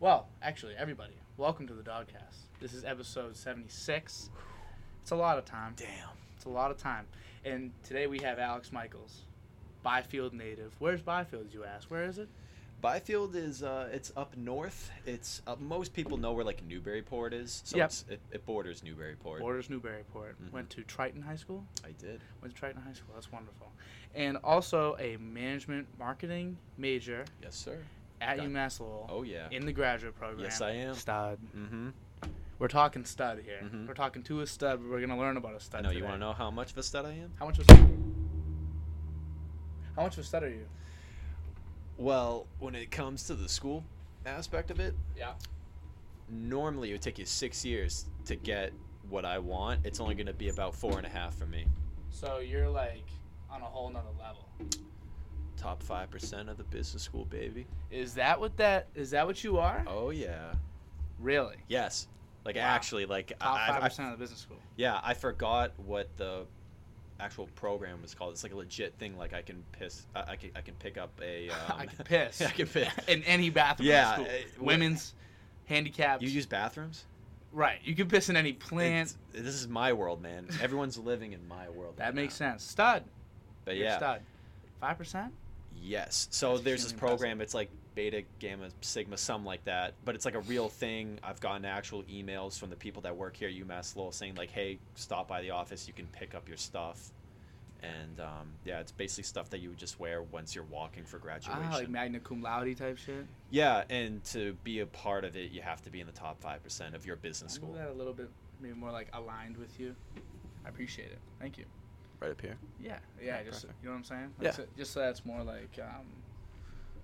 Well, actually, everybody, welcome to the DOD-Cast. This is episode 76. It's a lot of time. Damn. It's a lot of time. And today we have Alex Michals, Byfield native. Where's Byfield, you ask? Where is it? Byfield is uh, it's up north. It's uh, most people know where like Newburyport is, so Yep. it, it borders Newburyport. Borders Newburyport. Mhm. Went to Triton High School. I did. Went to Triton High School. That's wonderful. And also a management marketing major Yes, sir. At Got- UMass Lowell Oh yeah. in the graduate program. Yes, I am. Stud. Mm-hmm. We're talking stud here. Mhm. We're talking to a stud. But we're gonna learn about a stud. I know you want to know how much of a stud I am. How much was? How much of a stud are you? Well, when it comes to the school aspect of it, Yeah. normally it would take you six years to get what I want. It's only going to be about four and a half for me. So you're like on a whole nother level. Top five percent of the business school, baby. Is that what that? Is that what you are? Oh yeah. Really? Yes. Like Wow. actually, like Top I- I- five I- percent of the business school. Yeah, I forgot what the actual program was called. It's like a legit thing. Like I can piss. I, I can I can pick up a. Um, I can piss. I can piss. in any bathroom. Yeah, uh, Women's, handicapped. You use bathrooms? right. You can piss in any plant. It's- this is my world, man. Everyone's living in my world. That right makes now. sense. Stud. But You're yeah, Stud. Five percent. Yes. So That's there's this extremely impressive. program. It's like beta, gamma, sigma, something like that. But it's like a real thing. I've gotten actual emails from the people that work here at UMass Lowell saying like, "Hey, stop by the office. You can pick up your stuff." And um, yeah, it's basically stuff that you would just wear once you're walking for graduation. Ah, like magna cum laude type shit. Yeah, and to be a part of it, you have to be in the top five percent of your business school. that a little bit, maybe more like aligned with you. I appreciate it. Thank you. Right up here. Yeah, yeah, Yeah, just perfect. you know what I'm saying. Yeah. So- just so that's more like um,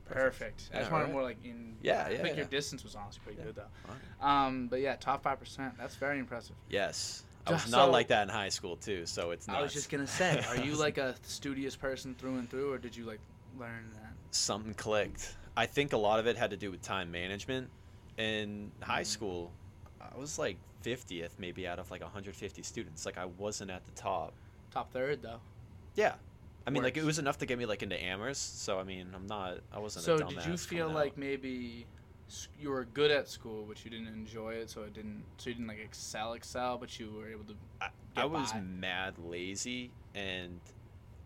Perfect. perfect. I just wanted alright. more like in. Yeah, yeah. I yeah, think your distance was honestly pretty Yeah. good though. Um, but yeah, top five percent. That's very impressive. Yes, I Just was not so- like that in high school too. So it's. Not. I was just gonna say, are you like a studious person through and through, or did you like learn that? something clicked? I think a lot of it had to do with time management. In high Mm. school, I was like 50th, maybe out of like 150 students. Like I wasn't at the top. Top third though. Yeah. I mean, like it was enough to get me like into Amherst. So I mean, I'm not. I wasn't. So did you feel like out. maybe you were good at school, but you didn't enjoy it, so it didn't, so you didn't like excel, excel, but you were able to. I, I was by? mad lazy and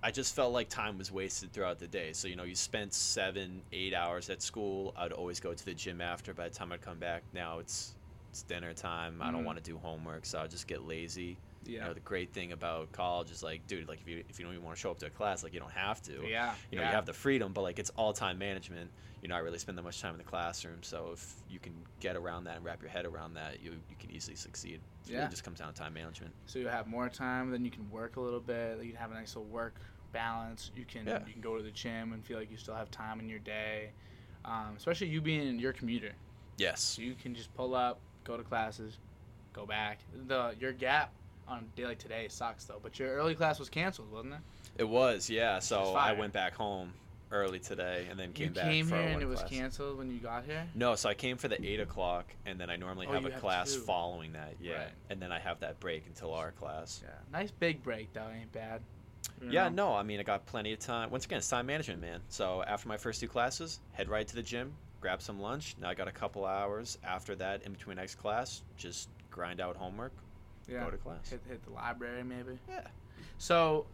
I just felt like time was wasted throughout the day. So, you know, you spent seven, eight hours at school. I'd always go to the gym after. By the time I'd come back, now it's it's dinner time. I don't Mhm. want to do homework, so I'll just get lazy. You Yeah. know, the great thing about college is like, dude, like if you if you don't even want to show up to a class, like you don't have to. yeah. You know, yeah. you have the freedom, but like it's all time management. You're not really spending that much time in the classroom. So if you can get around that and wrap your head around that, you you can easily succeed. It Yeah. really just comes down to time management. So you have more time, then you can work a little bit. You can have a nice little work balance. You can Yeah. you can go to the gym and feel like you still have time in your day. Um, especially you being your commuter, Yes. so you can just pull up, go to classes, go back. The your gap on a day like today sucks though. But your early class was canceled, wasn't it? It was, yeah. So I went back home early today and then came you back came for here and it was canceled when you got here. No, so I came for the eight o'clock, and then I normally Oh, have a have class two. following that. Yeah, Right. and then I have that break until our class. Yeah, nice big break though, ain't bad. You Yeah, know? no, I mean I got plenty of time. Once again, it's time management, man. So after my first two classes, head right to the gym, grab some lunch. Now I got a couple hours after that in between next class, just grind out homework, Yeah. go to class. Hit, hit the library maybe. Yeah. So,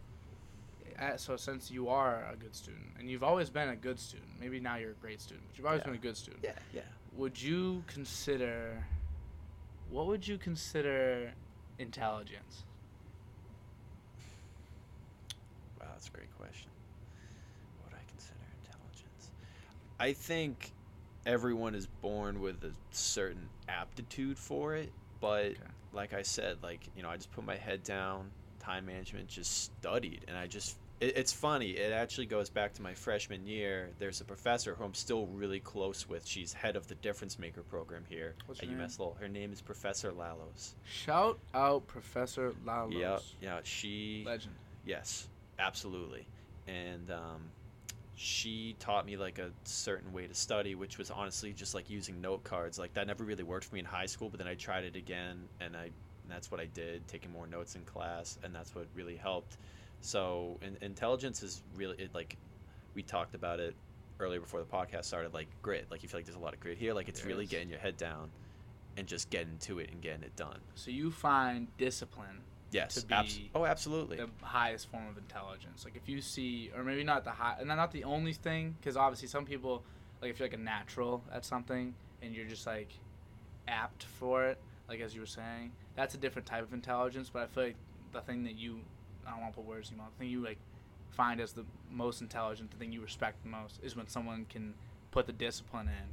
uh, so since you are a good student and you've always been a good student, maybe now you're a great student, but you've always Yeah. been a good student. Yeah, yeah. Would you consider? What would you consider intelligence? Wow, that's a great question. What would I consider intelligence? I think everyone is born with a certain aptitude for it, but Okay. Like I said, like you know, I just put my head down, time management, just studied, and I just. It, it's funny. It actually goes back to my freshman year. There's a professor who I'm still really close with. She's head of the Difference Maker program here What's at? UMass Lowell. Her name is Professor Lalos. Shout out Professor Lalos. Yep. Yeah. She. Legend. Yes, absolutely. And um, she taught me like a certain way to study, which was honestly just like using note cards. Like that never really worked for me in high school, but then I tried it again, and I and that's what I did, taking more notes in class, and that's what really helped. So in, intelligence is really it, like we talked about it earlier before the podcast started, like grit. Like you feel like there's a lot of grit here. Like it's There really is. getting your head down and just getting to it and getting it done. So you find discipline Yes. To abs- be oh, absolutely. the highest form of intelligence. Like if you see, or maybe not the high, and not the only thing, because obviously some people, like if you're like a natural at something and you're just like apt for it, like as you were saying, that's a different type of intelligence. But I feel like the thing that you, I don't want to put words in your mouth, the thing you like find as the most intelligent, the thing you respect the most, is when someone can put the discipline in,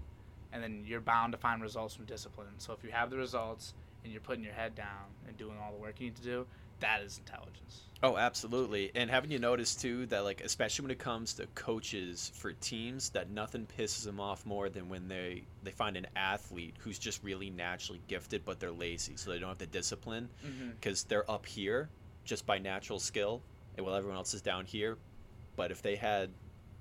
and then you're bound to find results from discipline. So if you have the results and you're putting your head down and doing all the work you need to do, that is intelligence. Oh, absolutely. And haven't you noticed too that like especially when it comes to coaches for teams that nothing pisses them off more than when they they find an athlete who's just really naturally gifted but they're lazy so they don't have the discipline Mm-hmm. because they're up here just by natural skill and while everyone else is down here. But if they had,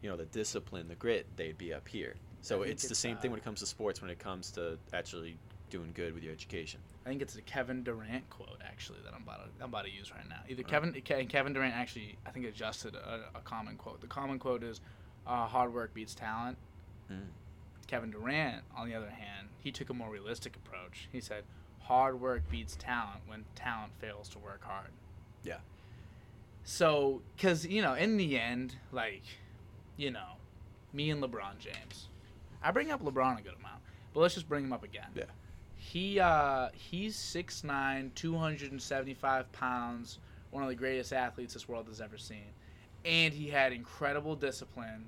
you know, the discipline, the grit, they'd be up here. So I think it's the same uh, thing when it comes to sports when it comes to actually doing good with your education. I think it's a Kevin Durant quote actually that I'm about to, I'm about to use right now. Either Kevin Ke- Kevin Durant actually I think adjusted a, a common quote. The common quote is, uh, "Hard work beats talent." Mm. Kevin Durant, on the other hand, he took a more realistic approach. He said, "Hard work beats talent when talent fails to work hard." Yeah. So, because you know, in the end, like, you know, me and LeBron James, I bring up LeBron a good amount, but let's just bring him up again. Yeah. He uh he's 6'9", 275 pounds, one of the greatest athletes this world has ever seen. And he had incredible discipline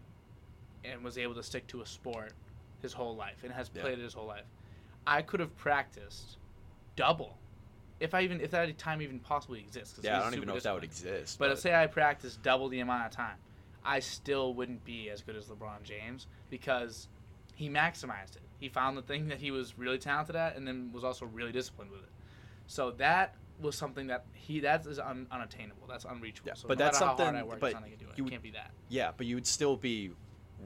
and was able to stick to a sport his whole life and has Yeah. played it his whole life. I could have practiced double if I even if that time even possibly exists. Yeah, I don't even know if that would exist. But let's say I practiced double the amount of time, I still wouldn't be as good as LeBron James because he maximized it. He found the thing that he was really talented at, and then was also really disciplined with it. So that was something that he that is un, unattainable. That's unreachable. Yeah, so but no that's matter how hard something- I work, but it's not do it. you it would- can't be that. yeah, but you would still be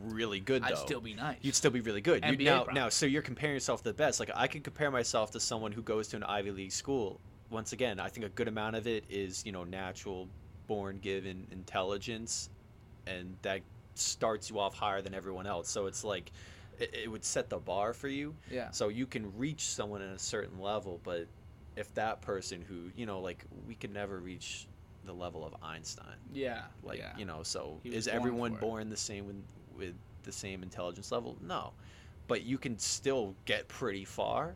really good though. I'd still be nice. You'd still be really good. You, NBA now, product. now, so you're comparing yourself to the best. Like I could compare myself to someone who goes to an Ivy League school. Once again, I think a good amount of it is you know natural, born given intelligence, and that starts you off higher than everyone else. So it's like it, it would set the bar for you. yeah. So you can reach someone at a certain level, but if that person who you know like we could never reach the level of Einstein Yeah. like yeah. you know so is born everyone born the same with, with the same intelligence level no but you can still get pretty far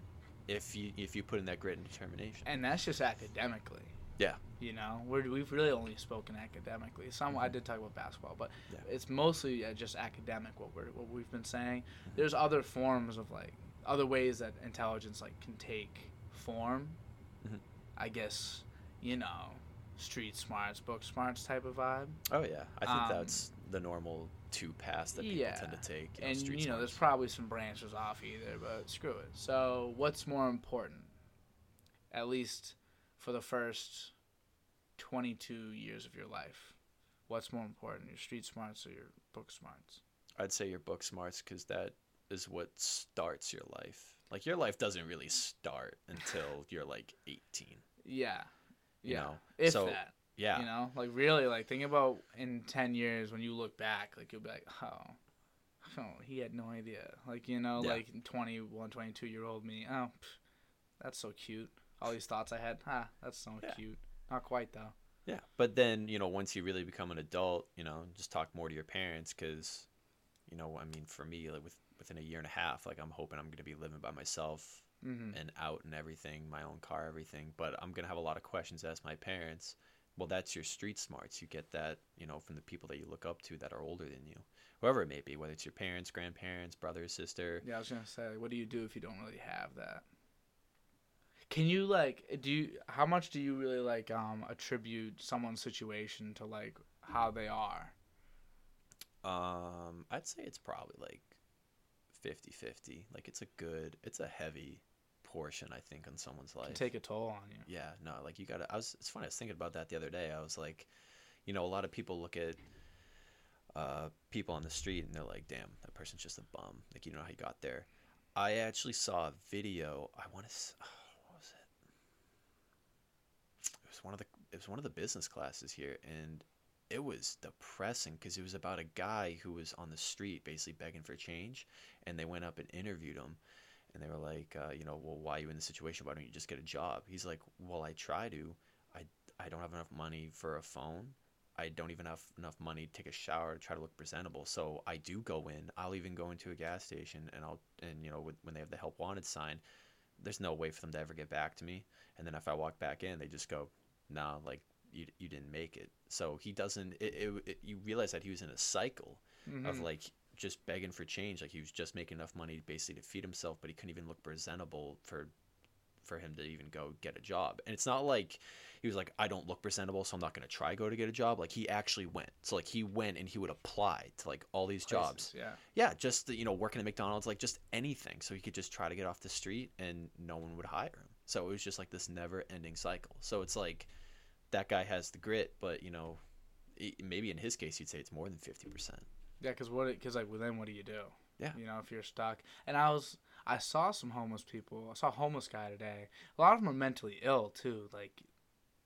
if you if you put in that grit and determination and that's just academically. Yeah. You know, we're, we've really only spoken academically. Some I Mhm. did talk about basketball, but Yeah. it's mostly uh, just academic what we're what we've been saying. Mm-hmm. There's other forms of like other ways that intelligence like can take form. Mhm. I guess you know, street smarts, book smarts type of vibe. oh yeah i think Um, that's the normal two paths that people yeah, tend to take you know, and you know, there's probably some branches off either, but screw it. So, what's more important? At least for the first 22 years of your life, what's more important, your street smarts or your book smarts? i'd say your book smarts because that is what starts your life like your life doesn't really start until you're like 18 Yeah, You yeah. know, if so- that, yeah you know, like really, like think about in 10 years when you look back, like you'll be like, oh. Oh, he had no idea. Like, you know, Yeah. like 21, 22 year old me. Oh, pff, that's so cute. All these thoughts I had. Ah, that's so Yeah. cute. Not quite, though. Yeah, but then you know once you really become an adult, you know, just talk more to your parents because, you know, I mean, for me, like with within a year and a half, like I'm hoping I'm gonna be living by myself Mm-hmm. and out and everything, my own car, everything. But I'm gonna have a lot of questions to ask my parents. Well, that's your street smarts. You get that, you know, from the people that you look up to that are older than you, whoever it may be, whether it's your parents, grandparents, brother, sister. Yeah, I was gonna say, what do you do if you don't really have that? Can you like do you how much do you really like um attribute someone's situation to like how they are? Um, I'd say it's probably like 50-50. Like it's a good, it's a heavy portion, I think, on someone's life. Can take a toll on you. Yeah, no, like you gotta. I was. It's funny. I was thinking about that the other day. I was like, you know, a lot of people look at uh, people on the street and they're like, "Damn, that person's just a bum." Like, you know how he got there. I actually saw a video. I want to. what was it? It one of the. It was one of the business classes here, and it was depressing because it was about a guy who was on the street basically begging for change, and they went up and interviewed him, and they were like, uh, you know, well, why are you in this situation? Why don't you just get a job? He's like, well, I try to, I I don't have enough money for a phone. I don't even have enough money to take a shower to try to look presentable. So I do go in. I'll even go into a gas station and I'll and you know when when they have the help wanted sign, there's no way for them to ever get back to me. And then if I walk back in, they just go, nah, like you you didn't make it. So he doesn't. It, it, it you realize that he was in a cycle of Mhm. like just begging for change. Like he was just making enough money basically to feed himself, but he couldn't even look presentable for for him to even go get a job. And it's not like he was like, I don't look presentable, so I'm not gonna try go to get a job. Like he actually went. So like he went and he would apply to like all these jobs. Yeah. Yeah, just you know working at McDonald's, like just anything. So he could just try to get off the street and no one would hire him. So it was just like this never-ending cycle. So it's like that guy has the grit, but you know, i- maybe in his case you'd say it's more than fifty percent. Yeah, because what? Because like, well, then what do you do? Yeah. You know, if you're stuck. And I was, I saw some homeless people. I saw a homeless guy today. A lot of them are mentally ill too. Like,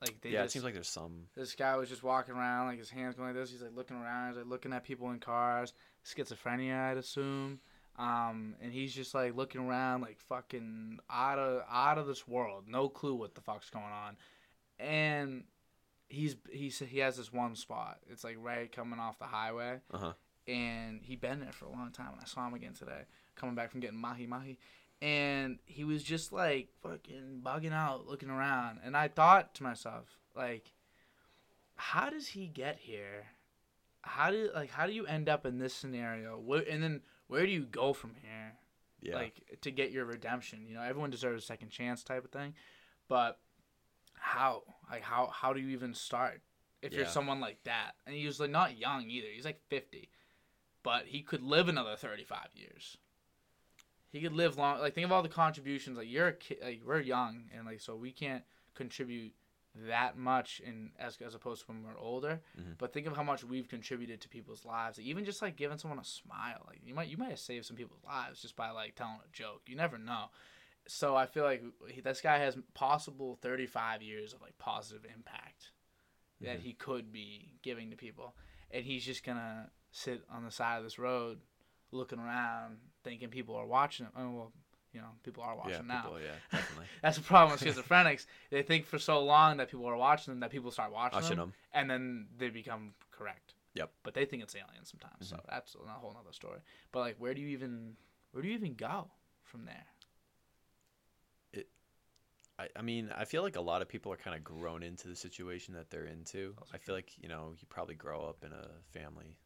like they yeah, just, it seems like there's some. this guy was just walking around, like his hands going like this. He's like looking around. He's like looking at people in cars. Schizophrenia, I'd assume. Um, and he's just like looking around, like fucking out of out of this world. No clue what the fuck's going on. And he's he's he has this one spot. It's like right coming off the highway Uh huh. and he'd been there for a long time. And I saw him again today, coming back from getting mahi mahi, and he was just like fucking bugging out, looking around. And I thought to myself, like, how does he get here? How do like how do you end up in this scenario? Where, and then where do you go from here? Yeah. Like to get your redemption. You know, everyone deserves a second chance type of thing, but how? Like how how do you even start? If you're someone like that, and he was like not young either. He's like fifty, but he could live another thirty five years. He could live long. Like think of all the contributions. Like you're a kid. Like we're young, and like so we can't contribute that much in as as opposed to when we're older. Mhm. But think of how much we've contributed to people's lives. Like, even just like giving someone a smile. Like you might you might have saved some people's lives just by like telling a joke. You never know. So I feel like he, this guy has possible 35 years of like positive impact that Mhm. he could be giving to people, and he's just gonna sit on the side of this road, looking around, thinking people are watching him. Oh well, you know people are watching yeah. now. People, yeah. Definitely. That's the problem with schizophrenics. they think for so long that people are watching them that people start watching Watching them, them. and then they become correct. Yep. But they think it's aliens sometimes, so that's a whole nother story. But like, where do you even where do you even go from there? I, I mean, I feel like a lot of people are kind of grown into the situation that they're into. I feel like, you know, you probably grow up in a family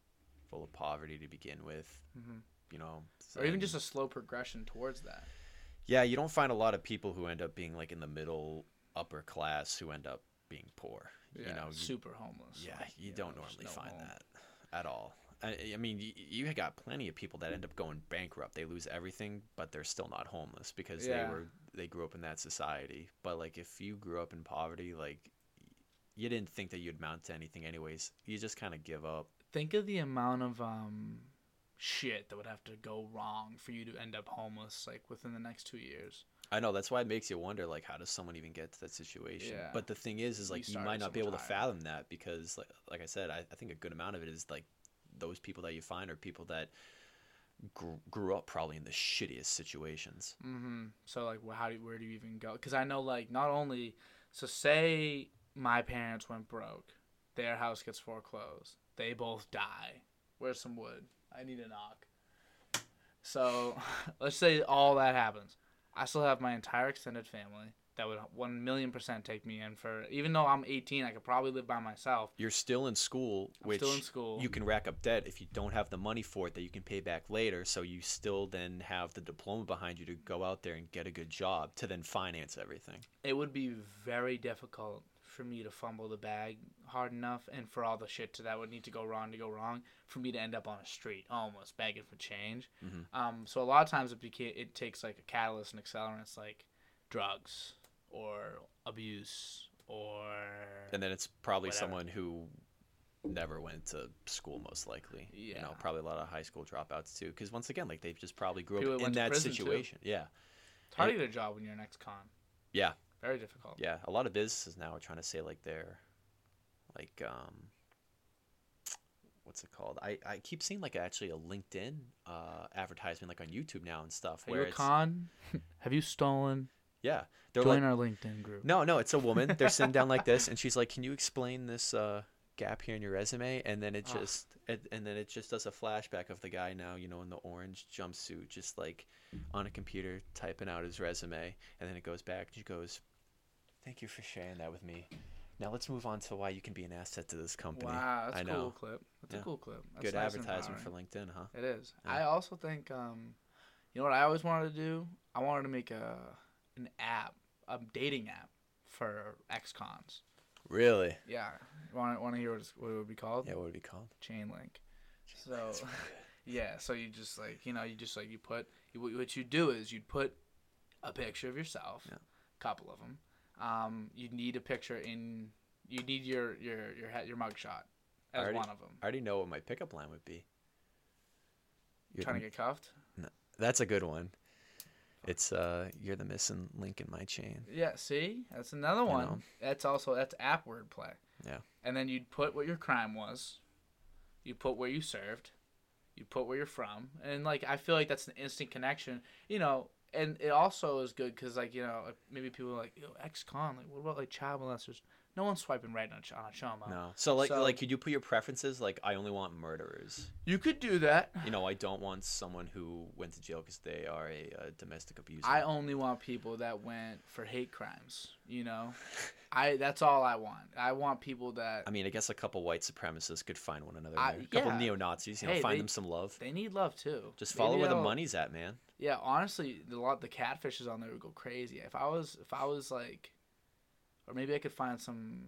full of poverty to begin with, hmm you know. Or even just a slow progression towards that. Yeah, you don't find a lot of people who end up being like in the middle upper class who end up being poor. Yeah, you know, you, super homeless. yeah, you don't normally no find home. that at all. I, I mean, you, you got plenty of people that end up going bankrupt. They lose everything, but they're still not homeless because Yeah. they were they grew up in that society. But like if you grew up in poverty, like you didn't think that you'd mount to anything anyways. You just kind of give up. Think of the amount of um shit that would have to go wrong for you to end up homeless like within the next two years. I know that's why it makes you wonder like how does someone even get to that situation? Yeah. But the thing is is like you, started might not be able to fathom that because like like I said, I, I think a good amount of it is like those people that you find are people that grew, up probably in the shittiest situations. Mm-hmm. So like, how do where do you even go? Because I know like not only so say my parents went broke, their house gets foreclosed, they both die. Where's some wood? I need a knock. So let's say all that happens. I still have my entire extended family that would one million percent take me in for. Even though I'm 18, I could probably live by myself. You're still in school, I'm which still in school. you can rack up debt if you don't have the money for it that you can pay back later. So you still then have the diploma behind you to go out there and get a good job to then finance everything. it would be very difficult for me to fumble the bag hard enough and for all the shit to, that would need to go wrong to go wrong for me to end up on a street almost begging for change Mhm. um, so a lot of times it, beca- it takes like a catalyst and accelerants like drugs or abuse or And then it's probably Whatever. someone who never went to school most likely you know Yeah. probably a lot of high school dropouts too because once again like they just probably grew People up in that prison, too. situation yeah it's hard to get a job when you're an ex-con Yeah. very difficult yeah a lot of businesses now are trying to say like they're like um what's it called? I, I keep seeing like actually a LinkedIn uh, advertisement like on YouTube now and stuff. Are where you a con? Have you stolen? Yeah, they're Join like our LinkedIn group. no no it's a woman. They're sitting down like this and she's like, can you explain this uh, gap here in your resume? And then it Ah. just it, and then it just does a flashback of the guy now you know in the orange jumpsuit just like on a computer typing out his resume and then it goes back. She goes, thank you for sharing that with me. Now let's move on to why you can be an asset to this company. Wow, that's I a know. cool clip. That's Yeah. a cool clip. That's Good nice advertisement for. LinkedIn, huh? It is. Yeah. I also think, um, you know what I always wanted to do? I wanted to make a an app, a dating app for ex-cons. Really? Yeah. Want want to hear what, it's, what it would be called? Yeah, what would it be called? Chain link. So, yeah. So you just like you know you just like you put you, what you do is you'd put a picture of yourself, Yeah. couple of them. Um, you need a picture in. You need your your your your mugshot as Already- one of them. I already know what my pickup line would be. You're Trying to get cuffed. No, That's a good one. It's uh, you're the missing link in my chain. Yeah, see, that's another one. know. That's also that's app wordplay. Yeah. And then you'd put what your crime was. You put where you served. You put where you're from, and like I feel like that's an instant connection. You know, and it also is good because like you know maybe people are like yo ex-con like what about like child molesters? No one's swiping right on a, on a choma. No. So like So- like could you put your preferences like I only want murderers. You could do that. You know I don't want someone who went to jail because they are a, uh domestic abuser. I only want people that went for hate crimes. You know, I that's all I want. I want people that I mean I guess a couple white supremacists could find one another. I-. A couple yeah. neo Nazis, you know, Hey, find they- them some love. they need love too. Just Maybe follow where the money's at, man. Yeah, honestly, the lot the catfishes on there would go crazy. If I was if I was like, or maybe I could find some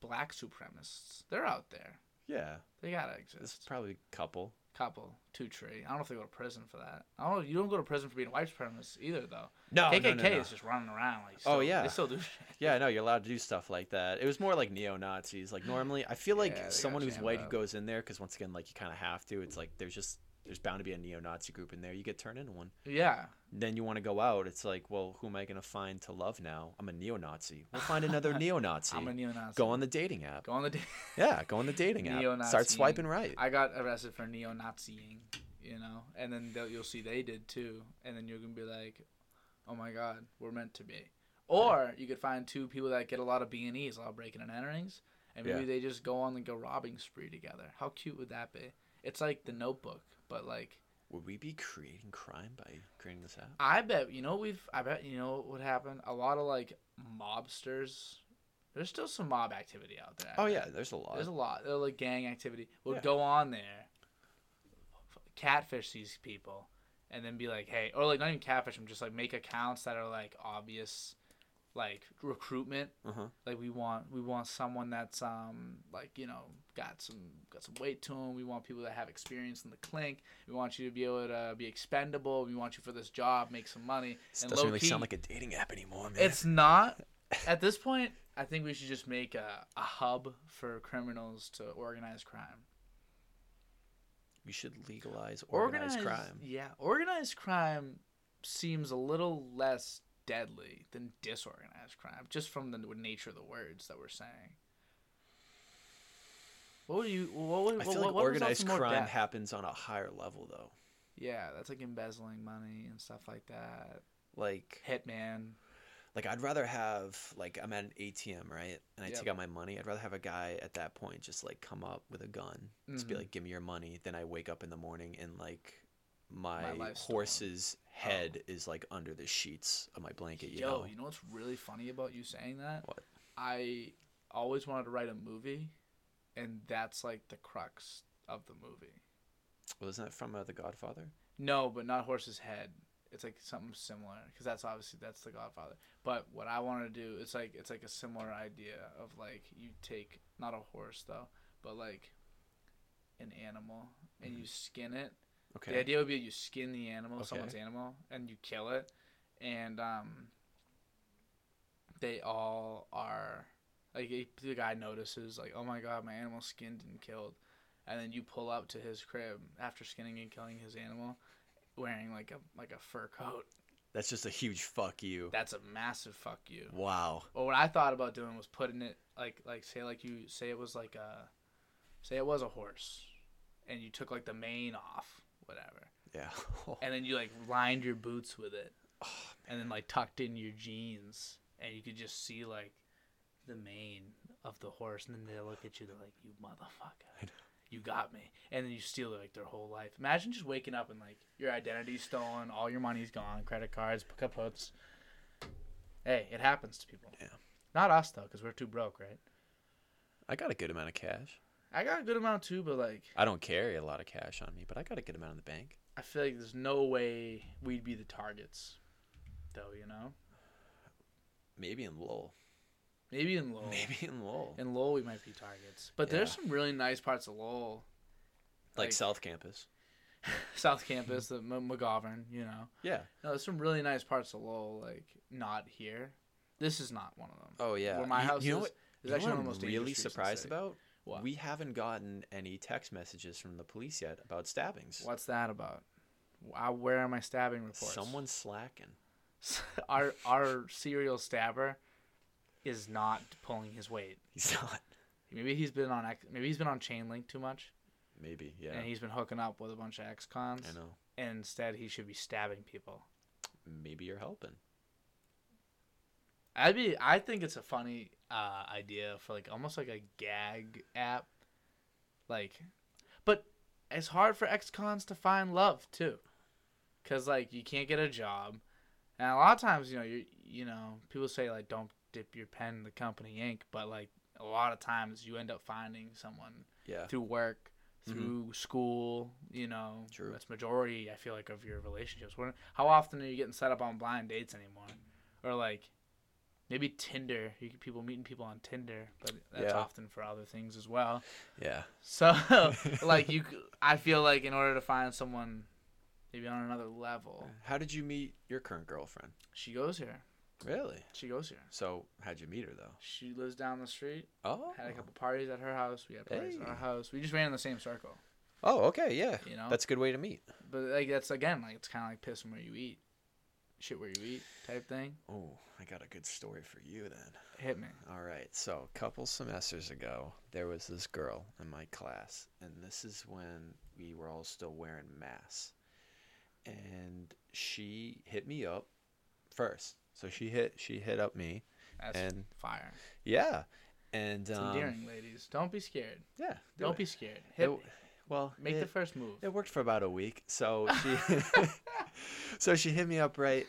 black supremacists. They're out there. Yeah. They gotta exist. probably a couple. Couple, two tree. I don't know if they go to prison for that. I don't know. You don't go to prison for being a white supremacist either, though. No, KKK no, no, no. is just running around like. Oh, yeah. They still do shit. Yeah, no, you're allowed to do stuff like that. It was more like neo Nazis. Like normally, I feel like Yeah, they someone who's white who goes in there because once again, like you kind of have to. It's like there's just there's bound to be a neo Nazi group in there. You get turned into one. Yeah. Then you want to go out. It's like, well, who am I gonna find to love now? I'm a neo Nazi. We'll find another neo Nazi. I'm a neo-Nazi. Go on the dating app. Go on the. Da- Yeah, go on the dating app. Neo-Nazi. Start swiping right. I got arrested for neo-Naziing, you know, and then you'll see they did too, and then you're gonna be like, oh my god, we're meant to be. Or you could find two people that get a lot of B and E's, a lot of breaking and enterings, and maybe Yeah. they just go on and go robbing spree together. How cute would that be? It's like the Notebook, but like Would we be creating crime by creating this app? I bet you know what we've. I bet you know what would happen. A lot of like mobsters. There's still some mob activity out there. I Oh bet. yeah, there's a lot. There's a lot. They're like gang activity. Would Yeah. go on there, catfish these people, and then be like, hey, or like not even catfish them, just like make accounts that are like obvious, like recruitment. Uh-huh. Like we want we want someone that's um like you know got some got some weight to them. We want people that have experience in the clink. We want you to be able to be expendable. We want you for this job, make some money. This and doesn't really key, sound like a dating app anymore, man. it's not. At this point, I think we should just make a, a hub for criminals to organize crime. we should legalize organized, crime. Yeah, organized crime seems a little less deadly than disorganized crime, just from the nature of the words that we're saying. What would you? What would? I what, feel like what organized crime death? happens on a higher level though. Yeah, that's like embezzling money and stuff like that. Like Hitman. like I'd rather have like I'm at an ATM, right? And I Yep. take out my money. I'd rather have a guy at that point just like come up with a gun. Just be mm-hmm. like, "Give me your money." Then I wake up in the morning and like my, stolen. horse's head is like under the sheets of my blanket, you Yo, know. you know what's really funny about you saying that? What? I always wanted to write a movie, and that's like the crux of the movie. Wasn't that from uh, The Godfather? No, but not horse's head. It's like something similar because that's obviously that's the Godfather. But what I want to do, it's like it's like a similar idea of like you take not a horse though, but like an animal and you skin it. Okay. The idea would be you skin the animal, Okay. someone's animal, and you kill it, and um, they all are like the guy notices like, oh my god, my animal's skinned and killed, and then you pull up to his crib after skinning and killing his animal, wearing like a like a fur coat. That's just a huge fuck you. That's a massive fuck you. Wow. But what I thought about doing was putting it like like say like you say it was like a say it was a horse, and you took like the mane off, whatever, Yeah. and then you like lined your boots with it, Oh, and then like tucked in your jeans, and you could just see like the mane of the horse, and then they look at you, they're like, "You motherfucker, you got me," and then you steal like their whole life. Imagine just waking up and like your identity's stolen, all your money's gone, credit cards, kaputs. Hey, it happens to people. Yeah. Not us though, because we're too broke, right? I got a good amount of cash. I got a good amount too, but like I don't carry a lot of cash on me, but I got a good amount in the bank. I feel like there's no way we'd be the targets, though. You know, Maybe in Lowell. maybe in Lowell. Maybe in Lowell. In Lowell, we might be targets, but there's some really nice parts of Lowell, like, like- South Campus. South Campus, the M- McGauvran. You know, Yeah. no, there's some really nice parts of Lowell, like not here. This is not one of them. Oh yeah. Where my you, house you know is, what? is you know actually one of the most really streets in the surprised about? What? We haven't gotten any text messages from the police yet about stabbings. What's that about? Wow, where are my stabbing reports? Someone's slacking. our our serial stabber is not pulling his weight. He's not. Maybe he's been on maybe he's been on chain link too much, Maybe. Yeah. and he's been hooking up with a bunch of ex-cons. I know. And instead, he should be stabbing people. Maybe you're helping. I'd be. I think it's a funny uh, idea for like almost like a gag app, like, but it's hard for ex-cons to find love too, cause like you can't get a job, and a lot of times you know you you know people say like don't dip your pen in the company ink, but like a lot of times you end up finding someone Yeah. through work, through school. You know, True. That's majority. I feel like of your relationships. When, how often are you getting set up on blind dates anymore, or like maybe Tinder? You get people meeting people on Tinder, but that's Yeah. often for other things as well. Yeah. So like you, I feel like in order to find someone, maybe on another level, How did you meet your current girlfriend? she goes here. Really? She goes here. So how'd you meet her though? She lives down the street. Oh. Had a couple parties at her house. We had parties at our house. We just ran in the same circle. Oh, okay, yeah. You know. That's a good way to meet. But like that's again like it's kind of like pissing where you eat, shit where you eat type thing. Oh, I got a good story for you then. Hit me. All right. So, a couple semesters ago, there was this girl in my class, and this is when we were all still wearing masks. And she hit me up first. So she hit she hit up me, That's and fire. yeah, and It's um, endearing, ladies. Don't be scared. yeah, do Don't it. be scared. Hit It-. Well. Make it, the first move. It worked for about a week. So she so she hit me up right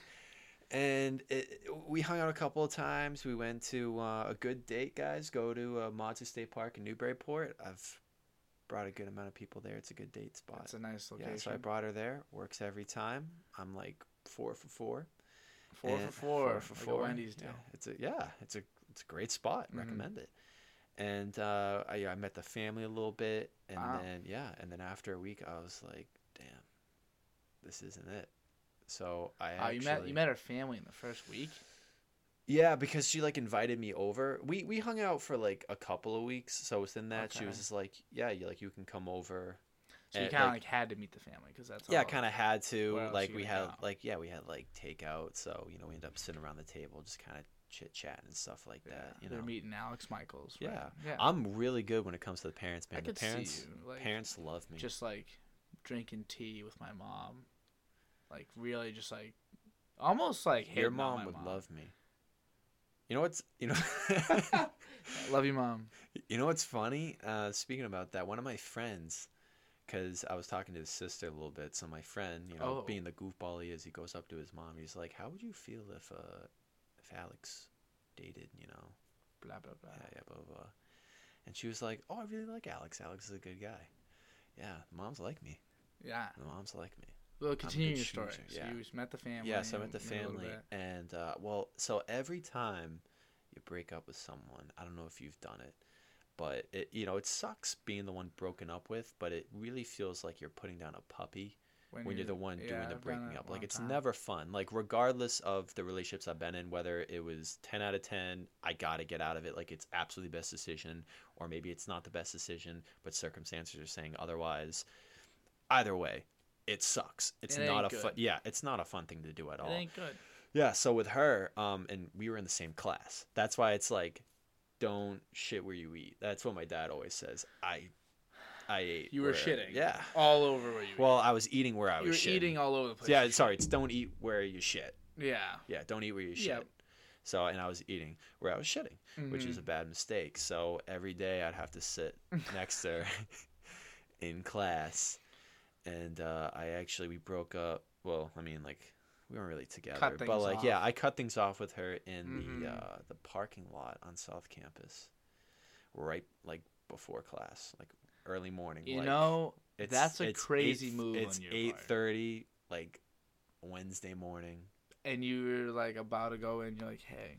and it, we hung out a couple of times. We went to uh, a good date, guys. Go to uh, Maudslay State Park in Newburyport. I've brought a good amount of people there. It's a good date spot. That's a nice location. Yeah, so I brought her there. Works every time. I'm like four for four. four And- for four. Four for like four. Wendy's deal. Yeah, it's a yeah, it's a it's a great spot. Mhm. Recommend it. And uh, I, I met the family a little bit, and Wow. then yeah, and then after a week, I was like, damn, this isn't it. So I Oh, actually you met you met her family in the first week. yeah because she like invited me over. We we hung out for like a couple of weeks. So within that, she was just like, yeah, you like you can come over. So you kind of like- like, had to meet the family because that's Yeah, kind of had to. Like we had go? like yeah, we had like takeout. So you know we ended up sitting around the table, just kind of chit chatting and stuff like Yeah, that. You know, they're meeting Alex Michals. Right? Yeah. yeah. I'm really good when it comes to the parents, I man. The parents, you like parents love me. just like drinking tea with my mom, like really just like almost like your mom would love me. You know what's you know love you, mom. you know what's funny? Uh, speaking about that, one of my friends, because I was talking to his sister a little bit. So my friend, you know, Oh. being the goofball he is, he goes up to his mom. He's like, "How would you feel if uh if Alex dated you know Blah blah blah. yeah yeah blah blah." blah. And she was like, "Oh, I really like Alex. Alex is a good guy." Yeah, the moms like me. Yeah. The moms like me. Well, continue your story. chooser, So yeah. you met the family. Yeah, so I met the met a little family, and uh, well, so every time you break up with someone, I don't know if you've done it, but it you know it sucks being the one broken up with, but it really feels like you're putting down a puppy when you're the one doing the breaking up. Like it's time. never fun. Like regardless of the relationships I've been in, whether it was ten out of ten, I gotta get out of it. Like it's absolutely the best decision, or maybe it's not the best decision, but circumstances are saying otherwise. Either way, it sucks. It's It not a fun. Yeah, it's not a fun thing to do at It all. ain't good. Yeah, so with her, um, and we were in the same class. That's why it's like, don't shit where you eat. That's what my dad always says. I I ate. You were where- shitting. Yeah. all over where you. Well, I was eating where I you was You were shitting. eating all over the place. Yeah, sorry. It's don't eat where you shit. Yeah. Yeah, don't eat where you shit. Yep. So, and I was eating where I was shitting, which is a Mhm. bad mistake. So every day I'd have to sit next to her in class, and uh, I actually we broke up. Well, I mean, like we weren't really together, but like yeah. I cut things off with her in Mhm. the uh, the parking lot on South Campus, right like before class, like early morning. You like, know, it's, that's a it's crazy eight- move It's eight thirty, like Wednesday morning. and you were like about to go in. You're like, hey,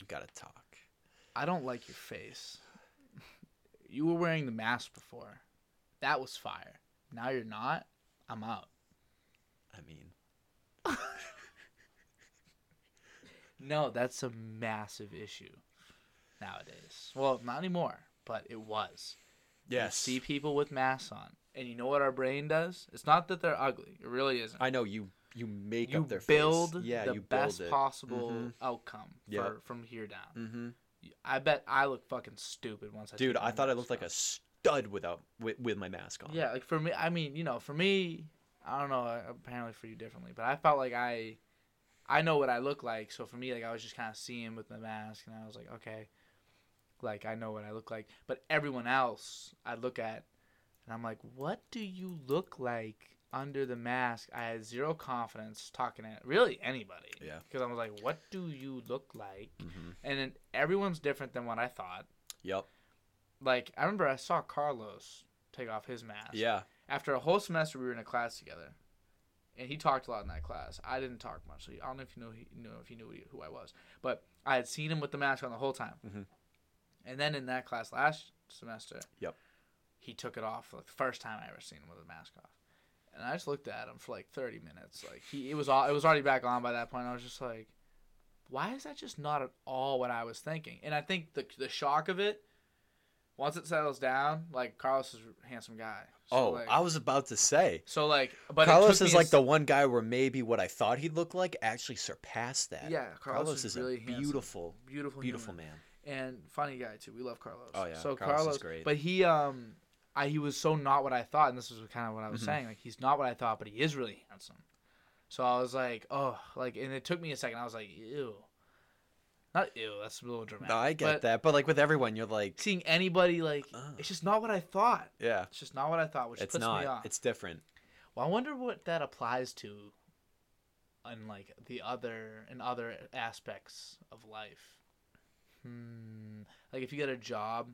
We gotta talk. I don't like your face. You were wearing the mask before. That was fire. Now you're not. I'm out. I mean, No, that's a massive issue nowadays. Well, not anymore, but it was. You yes. see people with masks on, and you know what our brain does? It's not that they're ugly. It really isn't. I know you. You make you up their build face. Yeah, the you build best it. possible Mhm. outcome for, Yep. from here down. Mm-hmm. I bet I look fucking stupid once I. Dude, I thought I looked like a stud without with, with my mask on. Yeah, like for me, I mean, you know, for me, I don't know. uh, Apparently, for you differently, but I felt like I, I know what I look like. So for me, like I was just kind of seeing with the mask, and I was like, okay, like I know what I look like. But everyone else, I look at, and I'm like, what do you look like under the mask? I had zero confidence talking to really anybody. Yeah. Because I was like, what do you look like? Mm-hmm. And then everyone's different than what I thought. Yep. Like I remember I saw Carlos take off his mask Yeah. after a whole semester we were in a class together and he talked a lot in that class i didn't talk much so i don't know if you know he know if you knew who i was but i had seen him with the mask on the whole time Mhm. And then in that class last semester Yep. he took it off like the first time i ever seen him with a mask off and i just looked at him for like 30 minutes like he it was all it was already back on by that point i was just like why is that just not at all what i was thinking and i think the the shock of it once it settles down like carlos is a handsome guy So, Oh, like, I was about to say. so like, but Carlos is me a like the one guy where maybe what I thought he'd look like actually surpassed that. yeah. Carlos, Carlos, is, is, really a handsome, beautiful, beautiful, beautiful human. man. And funny guy too. We love Carlos. Oh, yeah, so Carlos is Carlos, great. But he um, I he was so not what I thought, and this was kind of what I was Mhm. saying. Like he's not what I thought, but he is really handsome. So I was like, oh, like, and it took me a second. I was like, ew, not ew. That's a little dramatic. No, I get but that, but like with everyone, you're like, Seeing anybody like, Ugh. it's just not what I thought. yeah, It's just not what I thought, which it's puts me not. off. It's different. Well, I wonder what that applies to in like the other in other aspects of life. Hmm. Like if you got a job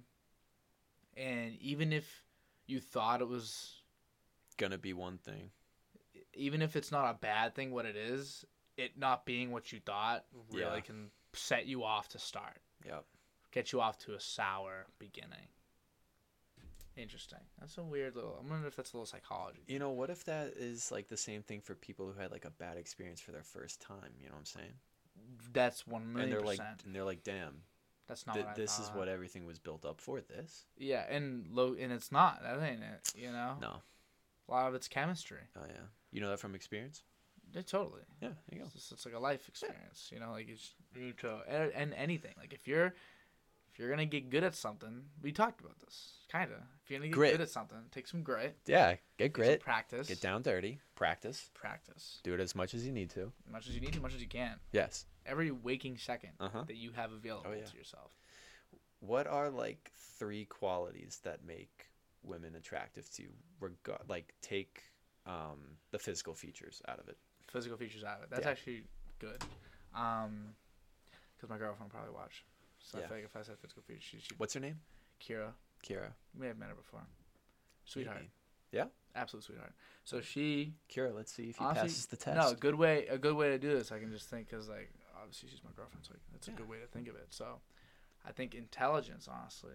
and even if you thought it was Gonna be one thing. even if it's not a bad thing what it is, it not being what you thought really Yeah. can set you off to start. Yep. Get you off to a sour beginning. Interesting. That's a weird little. I wonder if that's a little psychology. You know, what if that is like the same thing for people who had like a bad experience for their first time? You know what I'm saying? That's one and million they're like, percent. and they're like, damn, That's not th- what I this is what everything was built up for. This? Yeah, and low, and it's not. That ain't it. You know, No. a lot of it's chemistry. Oh yeah. You know that from experience? Yeah, totally. Yeah. There you go. It's, just- it's like a life experience. You know, like it's you to and, and anything. Like if you're if you're gonna get good at something, we talked about this kind of. If you're gonna get Grit. good at something, take some grit, Yeah. Get grit. practice, Get down dirty. Practice. practice Do it as much as you need to. as much as you need, as much as you can. Yes. Every waking second Uh huh. that you have available Oh, yeah. to yourself. What are like three qualities that make women attractive to you? Regard like take um, the physical features out of it. Physical features out of it. That's Yeah. actually good. Um, because my girlfriend probably watch. So I Yeah. feel like if I said physical features, she, she'd What's her name? Kira. Kira. We may have met her before. Sweetheart. Maybe. Yeah? Absolute sweetheart. So she Kira, let's see if he honestly, passes the test. No, good way. A good way to do this. I can just think because like obviously she's my girlfriend, so that's a Yeah. good way to think of it. So, I think intelligence. Honestly,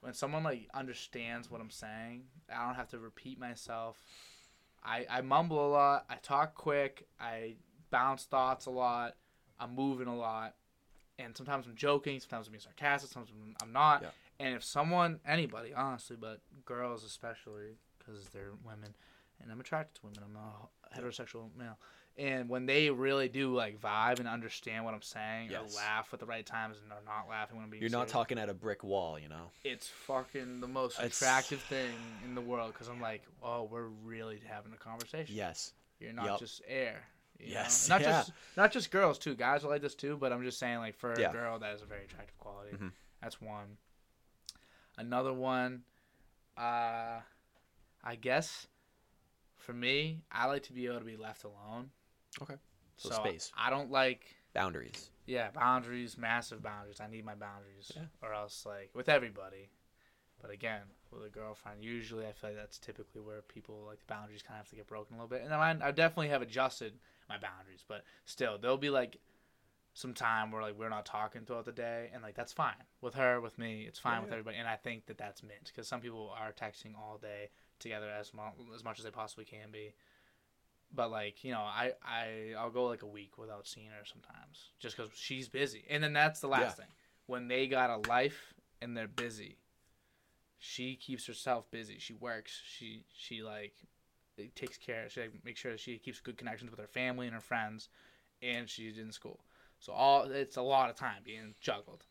when someone like understands what I'm saying, I don't have to repeat myself. I I mumble a lot. I talk quick. I bounce thoughts a lot. I'm moving a lot. And sometimes I'm joking, sometimes I'm being sarcastic, sometimes I'm- I'm not. Yeah. And if someone, anybody, honestly, but girls especially, because they're women, and I'm attracted to women, I'm a heterosexual male. And when they really do like vibe and understand what I'm saying Yes. or laugh at the right times and they're not laughing when I'm being You're not talking at a brick wall, you know. it's fucking the most It's- attractive thing in the world because I'm like, oh, we're really having a conversation. Yes. You're not Yup. just air. you know? Yes, Not yeah. just not just girls too. Guys are like this too, but I'm just saying like for Yeah. a girl that is a very attractive quality. Mhm. That's one. Another one, uh, I guess for me, I like to be able to be left alone. Okay. So So, space. I don't like Boundaries. yeah boundaries, massive boundaries. I need my boundaries, Yeah. or else like with everybody. But again, with a girlfriend, usually I feel like that's typically where people like the boundaries kind of have to get broken a little bit. And I, I definitely have adjusted my boundaries, but still, there'll be like some time where like we're not talking throughout the day, and like that's fine with her, with me, it's fine Yeah, with yeah. everybody. And I think that that's mint because some people are texting all day together as mo- as much as they possibly can be. But like you know, I I I'll go like a week without seeing her sometimes, just because she's busy. And then that's the last Yeah. thing. When they got a life and they're busy, she keeps herself busy. She works. She she like eh, takes care. She like, makes sure that she keeps good connections with her family and her friends, and she's in school. So all it's a lot of time being juggled,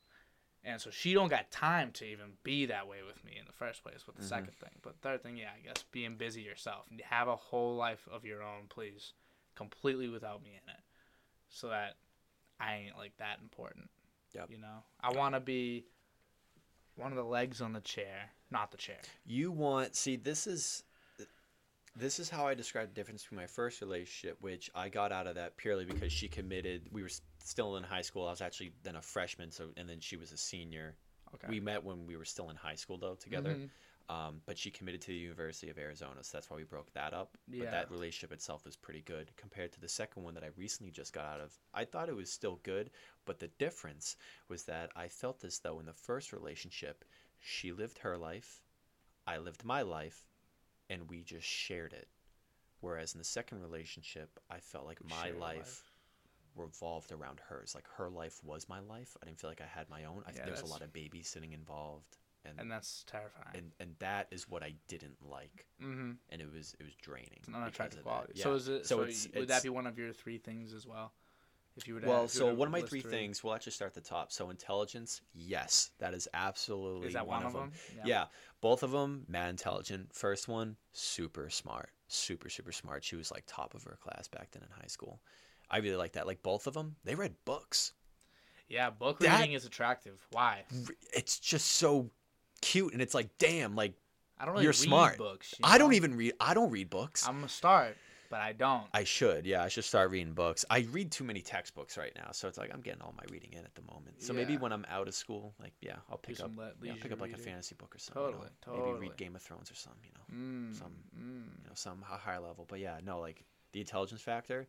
and so she don't got time to even be that way with me in the first place. With the Mhm. second thing, but third thing, yeah, I guess being busy yourself and have a whole life of your own, please, completely without me in it, so that I ain't like that important. Yep. You know, I want to be one of the legs on the chair, not the chair. You want see this is this is how I describe the difference between my first relationship, which I got out of that purely because she committed. We were still in high school. I was actually then a freshman, so and then she was a senior. Okay. We met when we were still in high school though together. Mhm. Um, but she committed to the University of Arizona, so that's why we broke that up. Yeah. But that relationship itself was pretty good compared to the second one that I recently just got out of. I thought it was still good, but the difference was that I felt as though in the first relationship, she lived her life, I lived my life, and we just shared it. Whereas in the second relationship, I felt like We my life. Revolved around hers. Like her life was my life. I didn't feel like I had my own. I Yeah, think there was a lot of babysitting involved. And, and that's terrifying. and and that is what I didn't like, mm-hmm. and it was it was draining. It's an because unattractive quality. Yeah. So is it? So, So it's- would it's- that be one of your three things as well? If you would. Well, you so to one of my list three things, we'll actually start at the top. So intelligence, yes, that is absolutely Is that one, of them? Yeah. both of them, mad intelligent. First one, super smart, super super smart. She was like top of her class back then in high school. I really like that. Like both of them, they read books. Yeah, book That- reading is attractive. Why? It's just so cute, and it's like, damn, like I don't really You're read smart. books. you I don't even read. I don't read books. I'm gonna start, but I don't. I should, yeah, I should start reading books. I read too many textbooks right now, so it's like I'm getting all my reading in at the moment. So maybe when I'm out of school, like yeah, I'll pick up, le- yeah, I'll pick up like a fantasy book or something. you know, Totally, Maybe read Game of Thrones or something, you know, Mm, some- mm. you know, some hi- higher level. But yeah, no, like the intelligence factor,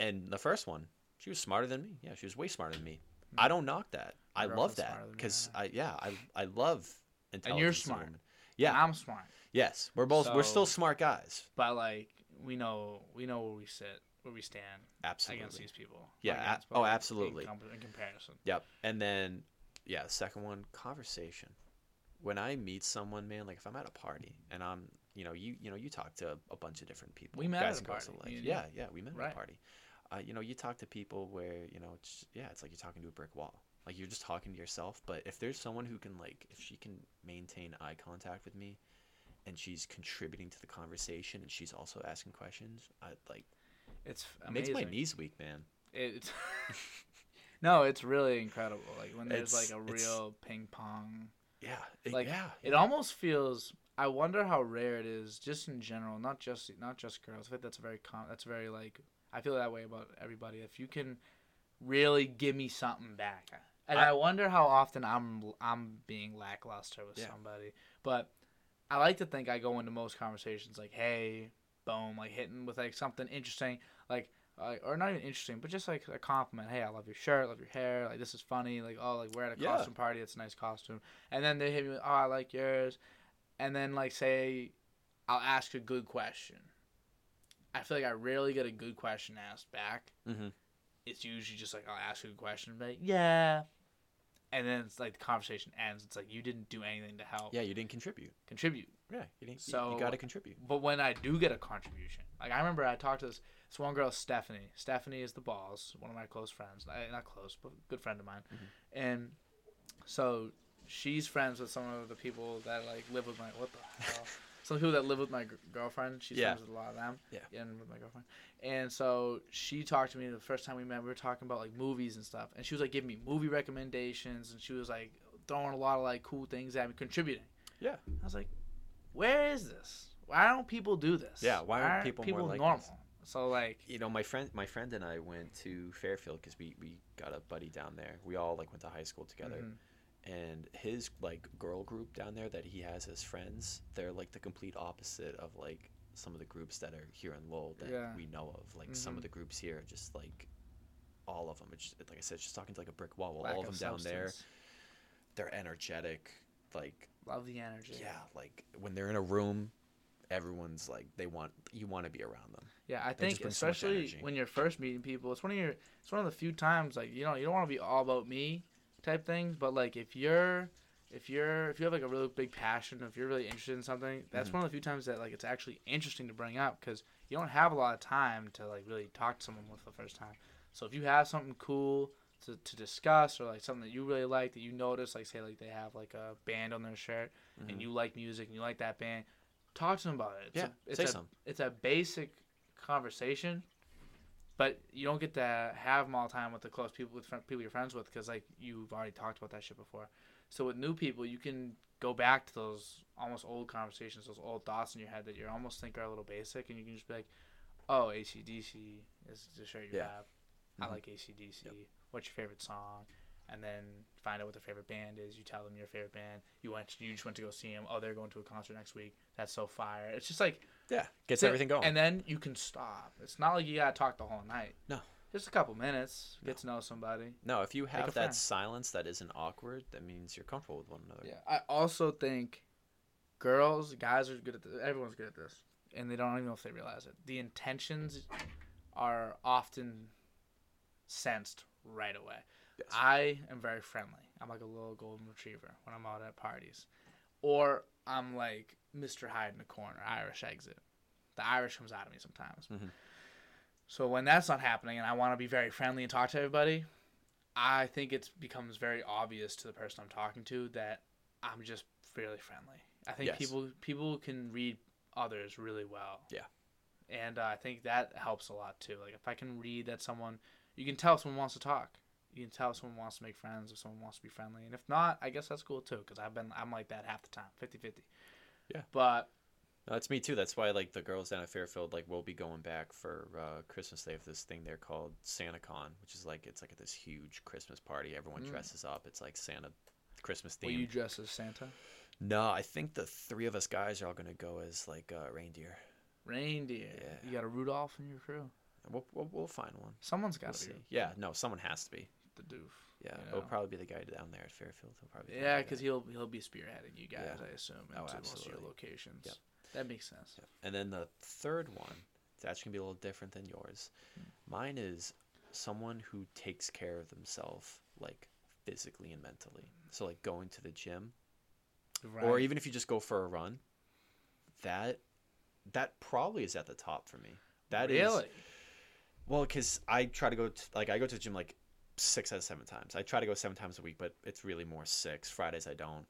and the first one, she was smarter than me. Yeah, she was way smarter than me. Hmm. I don't knock that. I Your love that smarter than me, because. I yeah I I love intelligence. you're smart. And Yeah. I'm smart, Yes, we're both we're still smart guys. but like we know we know where we sit, where we stand Absolutely. against these people. Yeah, a- against, oh, like, in absolutely. com- In, comparison. Yep. And then, yeah, the second one, conversation. When I meet someone, man, like if I'm at a party and I'm, you know, you you know, you talk to a bunch of different people. We met guys at a party, alike. Yeah, yeah, we met at a party. Uh, you know, you talk to people where you know, it's yeah, it's like you're talking to a brick wall. Like you're just talking to yourself. But if there's someone who can like, if she can maintain eye contact with me, and she's contributing to the conversation, and she's also asking questions, I like It's it makes my knees weak, man. It's no, it's really incredible. Like when there's It's- like a real ping pong. Yeah, it- Like yeah, it almost feels. I wonder how rare it is, just in general, not just not just girls. I think that's very com- That's very like I feel that way about everybody. If you can really give me something back, and I, I- wonder how often I'm I'm being lackluster with Yeah. somebody. But I like to think I go into most conversations like, hey, boom, like hitting with like something interesting, like. Uh, or not even interesting, but just like a compliment. Hey, I love your shirt, love your hair. Like this is funny. Like oh, like we're at a Yeah. costume party. It's a nice costume. And then they hit me with, oh, I like yours. And then like say, I'll ask a good question. I feel like I rarely get a good question asked back. hmm It's usually just like I'll ask a good question, like yeah, and then it's like the conversation ends. It's like you didn't do anything to help Yeah, you didn't contribute. contribute. Yeah, you didn't. So- you, got to contribute. But when I do get a contribution, like I remember I talked to this, this one girl, Stephanie. Stephanie is the boss, one of my close friends. Not close, but good friend of mine. Mhm. And so she's friends with some of the people that like live with my what the hell. Some people that live with my gr- girlfriend. She's Yeah. friends with a lot of them. Yeah. And with my girlfriend. And so she talked to me the first time we met. We were talking about like movies and stuff. And she was like giving me movie recommendations. And she was like throwing a lot of like cool things at me, contributing. Yeah. I was like, where is this? Why don't people do this? Yeah, why aren't people more like normal? this? So like, You know, my friend, my friend and I went to Fairfield because we we got a buddy down there. We all like went to high school together. mhm. And his like girl group down there that he has as friends they're like the complete opposite of like some of the groups that are here in Lowell that Yeah. we know of like some Mhm. of the groups here are just like all of them it's just, like i said just talking to like a brick wall lack all of them down there they're energetic like Love the energy. yeah like when they're in a room everyone's like they want you want to be around them Yeah, I They think bring so especially when you're first meeting people, it's one of your it's one of the few times like you know you don't want to be all about me type things, but like if you're if you're if you have like a really big passion, if you're really interested in something, that's Mhm. one of the few times that like it's actually interesting to bring up because you don't have a lot of time to like really talk to someone for the first time. So if you have something cool to, to discuss or like something that you really like that you notice, like say like they have like a band on their shirt Mhm. and you like music and you like that band, talk to them about it. It's yeah a, it's say a, something it's a basic conversation, but you don't get to have them all the time with the close people with people you're friends with because like you've already talked about that shit before. So with new people, you can go back to those almost old conversations, those old thoughts in your head that you almost think are a little basic, and you can just be like, "Oh, ACDC is the shirt you Yeah. have. I Mhm. like ACDC. Yep. What's your favorite song?" And then find out what their favorite band is. You tell them your favorite band. You went. You just went to go see them. Oh, they're going to a concert next week. That's so fire. It's just like yeah gets Sit- everything going and then you can stop. It's not like you gotta talk the whole night. No. Just a couple minutes. No. Get to know somebody. no if you have that friend. silence that isn't awkward that means you're comfortable with one another Yeah. I also think girls, guys are good at this. Everyone's good at this, and they don't even know if they realize it. The intentions are often sensed right away. Yes. I am very friendly. I'm like a little golden retriever when I'm out at parties, or I'm like Mr. Hyde in the corner, Irish exit. The Irish comes out of me sometimes. Mhm. So when that's not happening, and I want to be very friendly and talk to everybody, I think it becomes very obvious to the person I'm talking to that I'm just fairly friendly. I think Yes. people people can read others really well. Yeah. And uh, I think that helps a lot too. Like if I can read that someone, you can tell if someone wants to talk. You can tell if someone wants to make friends, if someone wants to be friendly, and if not, I guess that's cool too. Because I've been I'm like that half the time, 50-50. Yeah. But No, that's me too. That's why like the girls down at Fairfield like we'll be going back for uh, Christmas. They have this thing there called SantaCon, which is like it's like at this huge Christmas party. Everyone Mm. dresses up. It's like Santa Christmas theme. will you dress as Santa? No, I think the three of us guys are all gonna go as like uh, reindeer. Reindeer. Yeah. You got a Rudolph in your crew. We'll, we'll, we'll find one. Someone's We'll got to see. be Yeah, no, someone has to be. the doof. Yeah, You it'll probably be the guy down there at Fairfield. He'll probably be Yeah, because he'll he'll be spearheading you guys, Yeah. I assume, Oh, into most of your locations. Yep. That makes sense. Yep. And then the third one, that's gonna be a little different than yours. Hmm. Mine is someone who takes care of themselves, like physically and mentally. So like going to the gym, Right. or even if you just go for a run, that that probably is at the top for me. That is really. well, because I try to go to, like I go to the gym like six out of seven times. I try to go seven times a week, but it's really more six. Fridays I don't.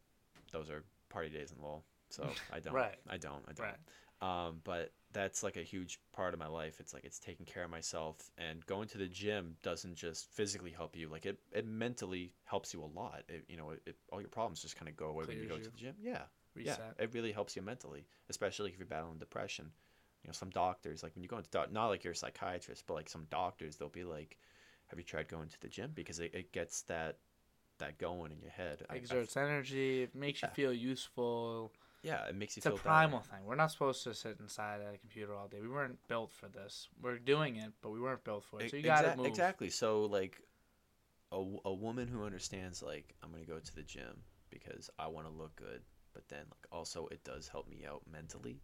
Those are party days in Lowell, so I don't. Right. I don't. I don't. Right. Um, but that's like a huge part of my life. It's like it's taking care of myself, and going to the gym doesn't just physically help you. Like it, it mentally helps you a lot. It, you know, it, it, all your problems just kind of go away when you go you. to the gym. Yeah, Reset. yeah, it really helps you mentally, especially if you're battling depression. You know, some doctors like when you go into doc- not like you're a psychiatrist, but like some doctors, they'll be like, "Have you tried going to the gym?" Because it, it gets that that going in your head. I- I- Exerts energy. It makes you feel useful. yeah, it makes you It's a feel better. primal thing. We're not supposed to sit inside a computer all day. We weren't built for this. We're doing it, but we weren't built for it. So you E- gotta exact- move. Exactly. So like, a a woman who understands like I'm gonna go to the gym because I want to look good, but then like also it does help me out mentally.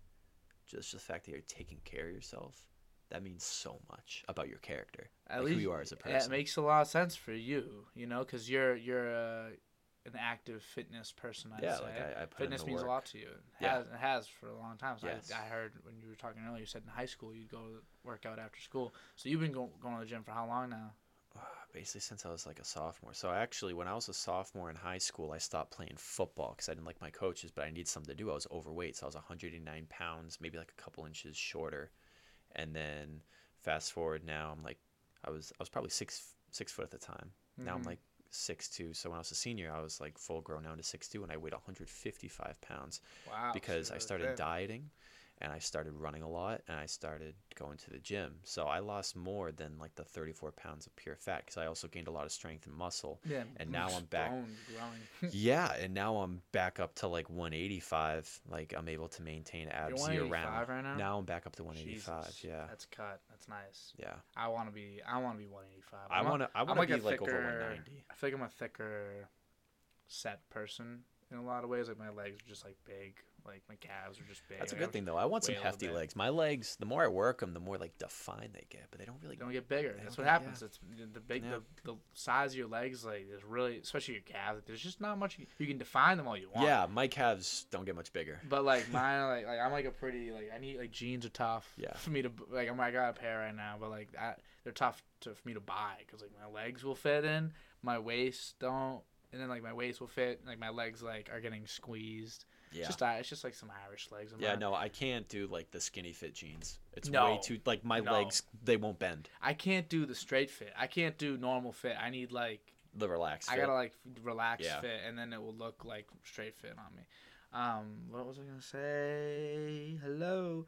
Just the fact that you're taking care of yourself, that means so much about your character, At like least who you are as a person. it makes a lot of sense for you. You know, because you're you're uh, an active fitness person. I'd yeah, say. like I, I put Fitness in the means a lot to you. It Yeah. has, it has for a long time. So Yes. I, I heard when you were talking earlier, you said in high school you'd go to work out after school. So you've been go, going to the gym for how long now? basically since I was like a sophomore. So actually, when I was a sophomore in high school, I stopped playing football because I didn't like my coaches, but I needed something to do. I was overweight, so I was 109 pounds, maybe like a couple inches shorter. And then fast forward now, I'm like, I was I was probably six six foot at the time. Now I'm Mhm. like six two. So when I was a senior, I was like full grown down to six two, and I weighed 155 pounds wow. because so I started dieting and I started running a lot and I started going to the gym. So I lost more than like the 34 pounds of pure fat because I also gained a lot of strength and muscle. Yeah, and now I'm back- yeah, and now I'm back up to like 185. Like I'm able to maintain abs year round. right now. Now I'm back up to 185. Jesus, Yeah, that's cut. That's nice. yeah. I want to be. I want to be 185. I want to. I want to be like over 190. I feel like I'm a thicker set person in a lot of ways. Like my legs are just like big. Like my calves are just big. That's a good thing though. I want some weigh a little hefty legs. My legs, the more I work them, the more like defined they get, but they don't really. They don't get bigger. That's what get- happens. It's the big, Yeah. the, the size of your legs. Like there's really, especially your calves. Like, there's just not much. You, can define them all you want. Yeah, my calves don't get much bigger. But like mine, like, like I'm like a pretty like I need like jeans are tough. Yeah. For me to like I'm I got a pair right now, but like I, they're tough to, for me to buy because like my legs will fit in, my waist don't, and then like my waist will fit. Like my legs like are getting squeezed. Yeah. It's just uh, it's just like some Irish legs. Yeah, no, I can't do like the skinny fit jeans. It's No. way too like my No. legs they won't bend. I can't do the straight fit. I can't do normal fit. I need like The relaxed I fit. gotta like relax Yeah. fit, and then it will look like straight fit on me. Um, what was I gonna say? Hello.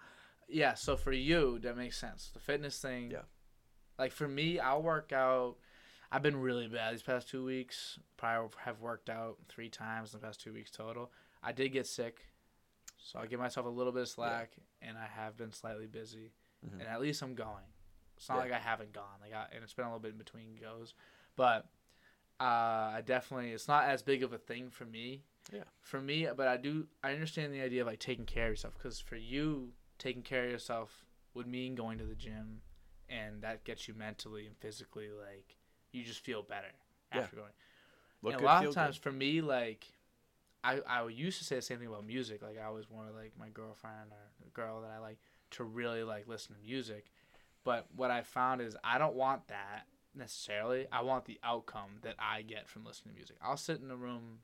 Yeah. So for you, that makes sense. The fitness thing. Yeah. Like for me, I'll work out. I've been really bad these past two weeks. Probably have worked out three times in the past two weeks total. I did get sick, so I give myself a little bit of slack, and I have been slightly busy, Mhm. and at least I'm going. It's not Yeah. like I haven't gone. Like I, and it's been a little bit in between goes, but uh, I definitely it's not as big of a thing for me. Yeah. For me, but I do I understand the idea of like taking care of yourself because for you taking care of yourself would mean going to the gym, and that gets you mentally and physically like you just feel better Yeah. after going. Look and a lot of times good. for me like. I, I used to say the same thing about music. Like I always wanted like my girlfriend or the girl that I like to really like listen to music. But what I found is I don't want that necessarily. I want the outcome that I get from listening to music. I'll sit in a room,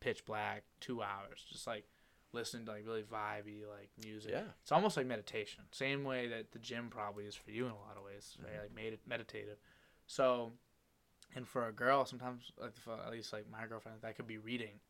pitch black, two hours, just like listening to like really vibey like music. Yeah. It's almost like meditation. Same way that the gym probably is for you in a lot of ways. It's very Mhm. like med- meditative. So, and for a girl, sometimes like for at least like my girlfriend, that could be reading.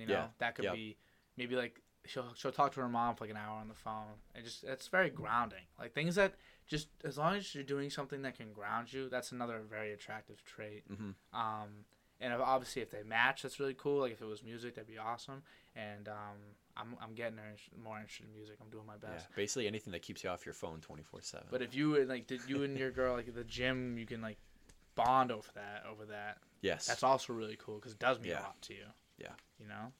You know, Yeah. that could Yep. be maybe like she'll she'll talk to her mom for like an hour on the phone, and just it's very grounding. Like things that just as long as you're doing something that can ground you, that's another very attractive trait. Mhm. Um, and obviously if they match, that's really cool. Like if it was music, that'd be awesome. And um, I'm I'm getting her more interested in music. I'm doing my Yeah. best. Basically anything that keeps you off your phone 24/7. But if you and, like did you and your girl like at the gym, you can like bond over that over that. yes. That's also really cool because it does mean Yeah. a lot to you. Yeah. You know,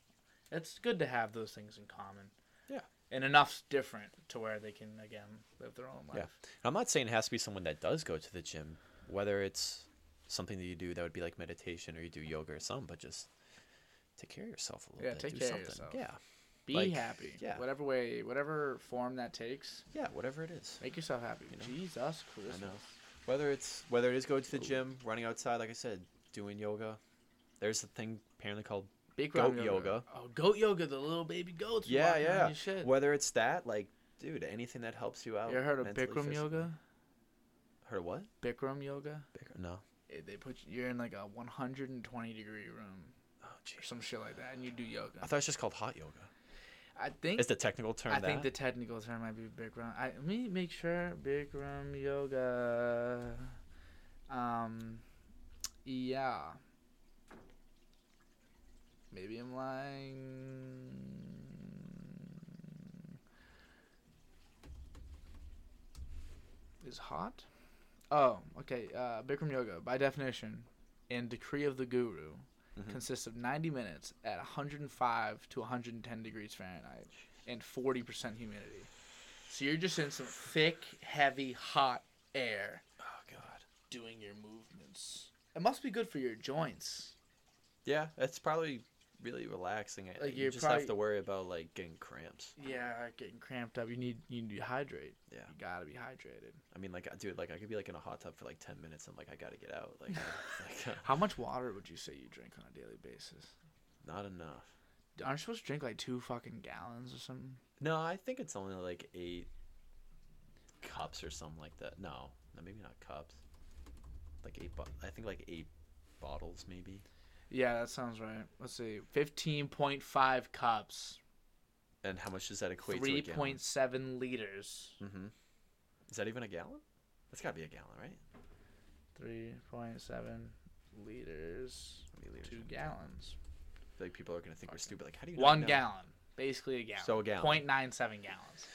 it's good to have those things in common. Yeah. And enough's different to where they can again live their own life. Yeah. I'm not saying it has to be someone that does go to the gym, whether it's something that you do that would be like meditation or you do yoga or something, but just take care of yourself a little bit. Yeah, bit. take do care of something. yourself. Yeah. Be Like, happy. yeah. Whatever way, whatever form that takes, Yeah, whatever it is. make yourself happy. You know? Jesus Christ. I know. Whether it's whether it is going to the gym, running outside, like I said, doing yoga. There's a thing apparently called Bikram Goat yoga. Oh, goat yoga, the little baby goats. Yeah, yeah. your Shit. whether it's that, like, dude, anything that helps you out. You ever heard of mentally, Bikram physically. yoga? Heard of what? Bikram yoga. Bikram? No. Eh, They put you, you're in like a 120 degree room Oh, or jeez. some shit like that, and you do yoga. I thought it was just called hot yoga. I think Is the technical term I that? think the technical term might be Bikram. I let me make sure Bikram yoga. Um, yeah. Maybe I'm lying. Is hot? Oh, okay. Uh, Bikram yoga, by definition, and decree of the guru, Mhm. consists of 90 minutes at 105 to 110 degrees Fahrenheit and 40% humidity. So you're just in some thick, heavy, hot air oh god. doing your movements. It must be good for your joints. Yeah, it's probably really relaxing. Like, you just have to worry about like getting cramps. Yeah, getting cramped up. You need you need to hydrate. Yeah. You gotta be hydrated. I mean, like, dude, like I could be like in a hot tub for like ten minutes. and like, I gotta get out. Like, like uh, How much water would you say you drink on a daily basis? not enough. Aren't you supposed to drink like two fucking gallons or something? No, I think it's only like eight cups or something like that. No, no, maybe not cups. Like eight. Bo- I think like eight bottles, maybe. Yeah, that sounds right. Let's see, fifteen point five cups, And how much does that equate to? three a gallon? point seven liters. Mm-hmm. Is that even a gallon? That's gotta be a gallon, right? Three point seven liters, liters two gallons. I feel like people are gonna think we're stupid. Like, how do you? One know? gallon, basically a gallon. So a gallon. Point nine seven gallons.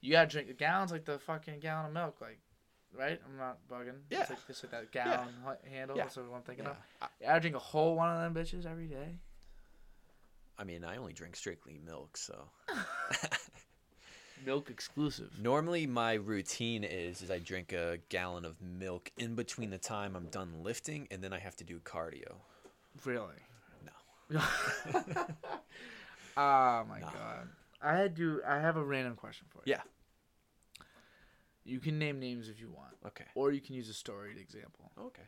You gotta drink a gallon's like the fucking gallon of milk, like, right? I'm not bugging. Yeah. It's like just like that gallon hu- handle. Yeah. That's what I'm thinking Yeah. of. I, I drink a whole one of them bitches every day. I mean, I only drink strictly milk, so. Milk exclusive. Normally, my routine is is I drink a gallon of milk in between the time I'm done lifting, and then I have to do cardio. Really? No. oh my No. god. I had to. I have a random question for you. Yeah. You can name names if you want, Okay. or you can use a storied example. Okay.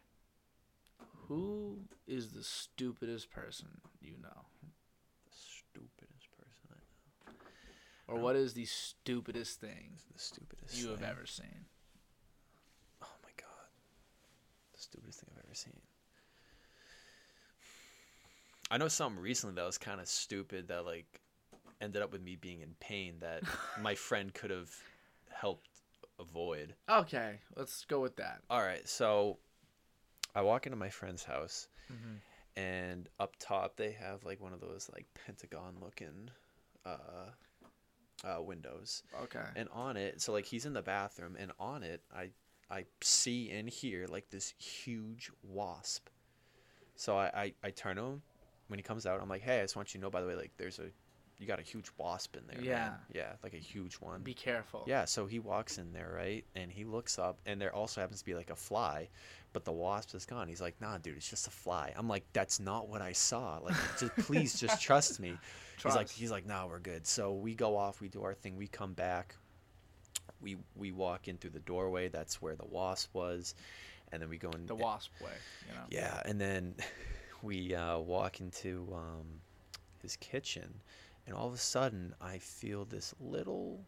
Who is the stupidest person you know, The stupidest person I know. or what is the stupidest thing The stupidest. you have thing. ever seen? Oh my god. The stupidest thing I've ever seen. I know something recently that was kind of stupid that like ended up with me being in pain that my friend could have helped avoid. Okay, let's go with that. All right, so I walk into my friend's house Mm-hmm. and up top they have like one of those like pentagon looking uh uh windows Okay. and on it so like he's in the bathroom and on it i i see and hear like this huge wasp so i i, I turn him when he comes out i'm like hey i just want you to know by the way like there's a you got a huge wasp in there Yeah. man. yeah like a huge one Be careful. yeah so he walks in there right and he looks up and there also happens to be like a fly but the wasp is gone he's like nah dude it's just a fly i'm like that's not what i saw like just please just trust me He's like he's like, nah, we're good. So we go off, we do our thing, we come back, we we walk in through the doorway. That's where the wasp was, and then we go in. the wasp way. You know. Yeah, and then we uh, walk into um, his kitchen, and all of a sudden I feel this little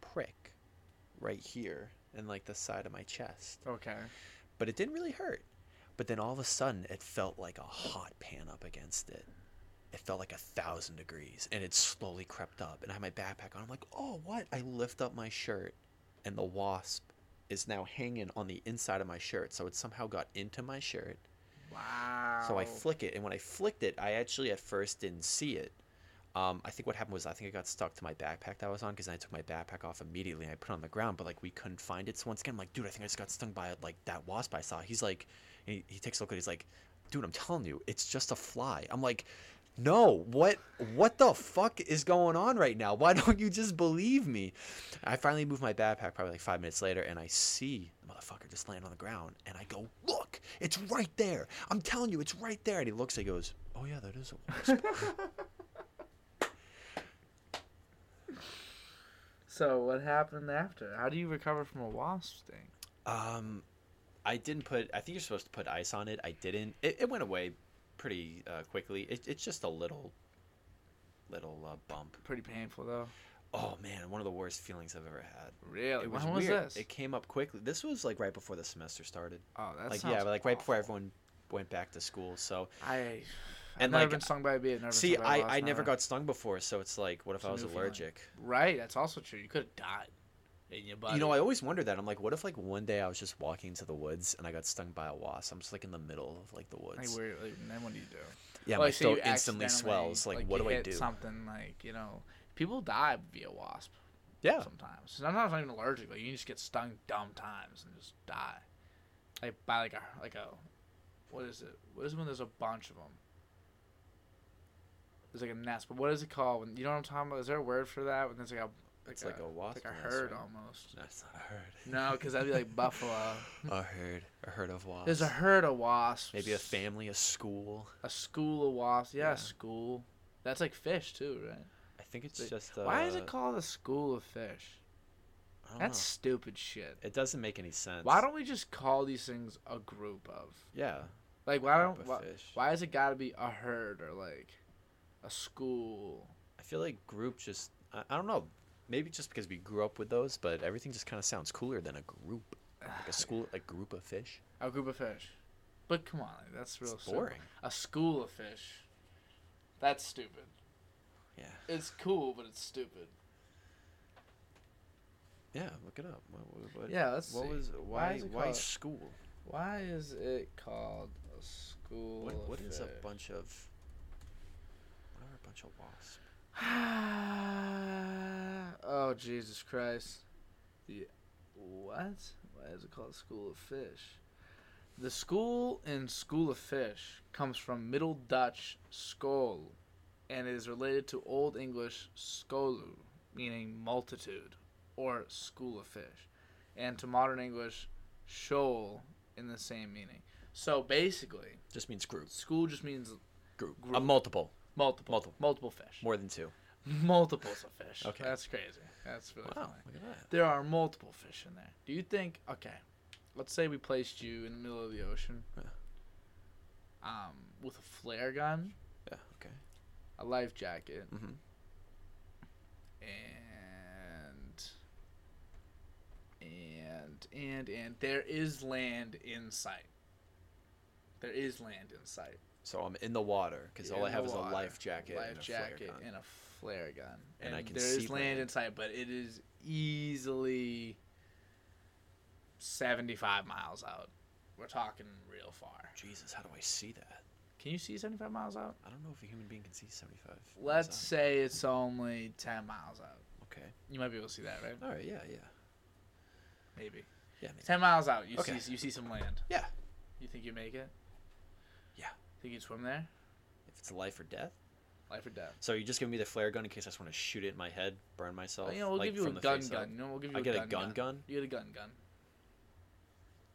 prick right here in like the side of my chest, Okay. but it didn't really hurt. But then all of a sudden it felt like a hot pan up against it it felt like a thousand degrees and it slowly crept up and i had my backpack on i'm like oh what i lift up my shirt and the wasp is now hanging on the inside of my shirt so it somehow got into my shirt Wow. so i flick it and when i flicked it i actually at first didn't see it um, i think what happened was i think it got stuck to my backpack that i was on because i took my backpack off immediately and i put it on the ground but like we couldn't find it. So once again i'm like dude i think i just got stung by like that wasp i saw. He's like he, he takes a look at it he's like dude i'm telling you it's just a fly. I'm like no what what the fuck is going on right now? Why don't you just believe me? I finally move my backpack probably like five minutes later and i see the motherfucker just laying on the ground and i go look it's right there. I'm telling you it's right there. And he looks and he goes oh yeah that is a wasp So what happened after? How do you recover from a wasp sting? um i didn't put i think you're supposed to put ice on it i didn't it, it went away pretty uh, quickly it, it's just a little little uh, bump Pretty painful though. oh man one of the worst feelings i've ever had Really? it was when was weird. this? It came up quickly. This was like right before the semester started. oh, that's like yeah, like right before everyone went back to school. So I. I've And, never like, been stung by a bee. I've Never see, stung by a I I never never. got stung before, so it's like, what if It's I was new feeling. allergic? Right, that's also true. You could have died. In your body. You know, I always wonder that. I'm like, what if like one day I was just walking into the woods and I got stung by a wasp? I'm just like in the middle of like the Like, woods. where, like, then what do you do? yeah, Well, my you throat instantly swells. Like, what you do I do? Something like you know, people die via wasp. Yeah, Sometimes. Sometimes I'm not even allergic. Like you can just get stung dumb times and just die. Like by like a like a, what is it? What is it when there's a bunch of them? There's like a nest, but what is it called? When you know what I'm talking about? Is there a word for that? When there's like a It's like a wasp. Like a nest, herd right? almost. That's not a herd. No, because that'd be like buffalo. a herd. A herd of wasps. There's a herd of wasps. Maybe a family, a school. A school of wasps. Yeah, Yeah. a school. That's like fish too, right? I think it's Wait, just. Uh, Why is it called a school of fish? That's know. stupid shit. It doesn't make any sense. Why don't we just call these things a group of? Yeah. Like, why don't? Why, why has it got to be a herd or like a school? I feel like group just. I, I don't know. Maybe just because we grew up with those, but everything just kind of sounds cooler than a group. Like a school, like group of fish. A group of fish. But come on, like, that's real It's simple. boring. A school of fish. That's stupid. Yeah. It's cool, but it's stupid. Yeah. Look it up. What, what, what, Yeah, let's What see. was Why why? Why, called- school? Why is it called a school What, what is a bunch of? What are a bunch of wasps? oh Jesus Christ! The what? Why is it called School of Fish? The school in School of Fish comes from Middle Dutch skol, and is related to Old English skolu, meaning multitude, or school of fish, and to modern English shoal in the same meaning. So basically, Just means group. school just means Group. A multiple. Multiple, Multiple. multiple fish. More than two. Multiples of fish. Okay. That's crazy. That's really Wow. funny. Look at that. There are multiple fish in there. Do you think okay, let's say we placed you in the middle of the ocean. Yeah. Um, with a flare gun, Yeah. Okay. a life jacket, Mm-hmm. and and and and there is land in sight. There is land in sight. So I'm in the water because all I have is a water, life jacket life and a jacket flare gun. and a flare gun. And I can there is see land land. in sight, but it is easily seventy-five miles out. We're talking real far. Jesus, how do I see that? Can you see seventy-five miles out? I don't know if a human being can see 75. Let's say it's only ten miles out. Okay. You might be able to see that, right? All right. Yeah. Yeah. Maybe. Yeah. maybe. Ten miles out, you Okay. see you see some land. Yeah. You think you make it? Yeah. Think you'd swim there? If it's life or death. Life or death? So you just give me the flare gun in case I just want to shoot it in my head, burn myself. Well, you know, we'll like, give you a gun gun. up? You know, we'll give you I a get gun a gun gun. You get a gun gun.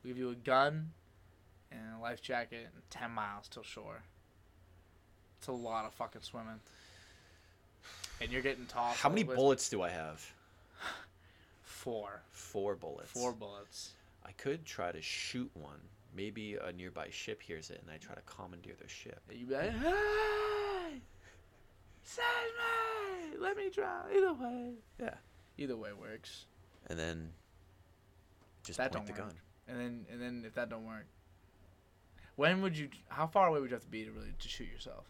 We'll give you a gun and a life jacket and 10 miles till shore. It's a lot of fucking swimming. And you're getting tossed. How many the bullets do I have? Four. Four bullets. Four bullets. I could try to shoot one. Maybe a nearby ship hears it, and I try to commandeer their ship. And you'd be like, hey! Save me! Let me drown. Either way. Yeah. Either way works. And then just That point don't the work. gun. And then, and then if that don't work, when would you? How far away would you have to be to really to shoot yourself?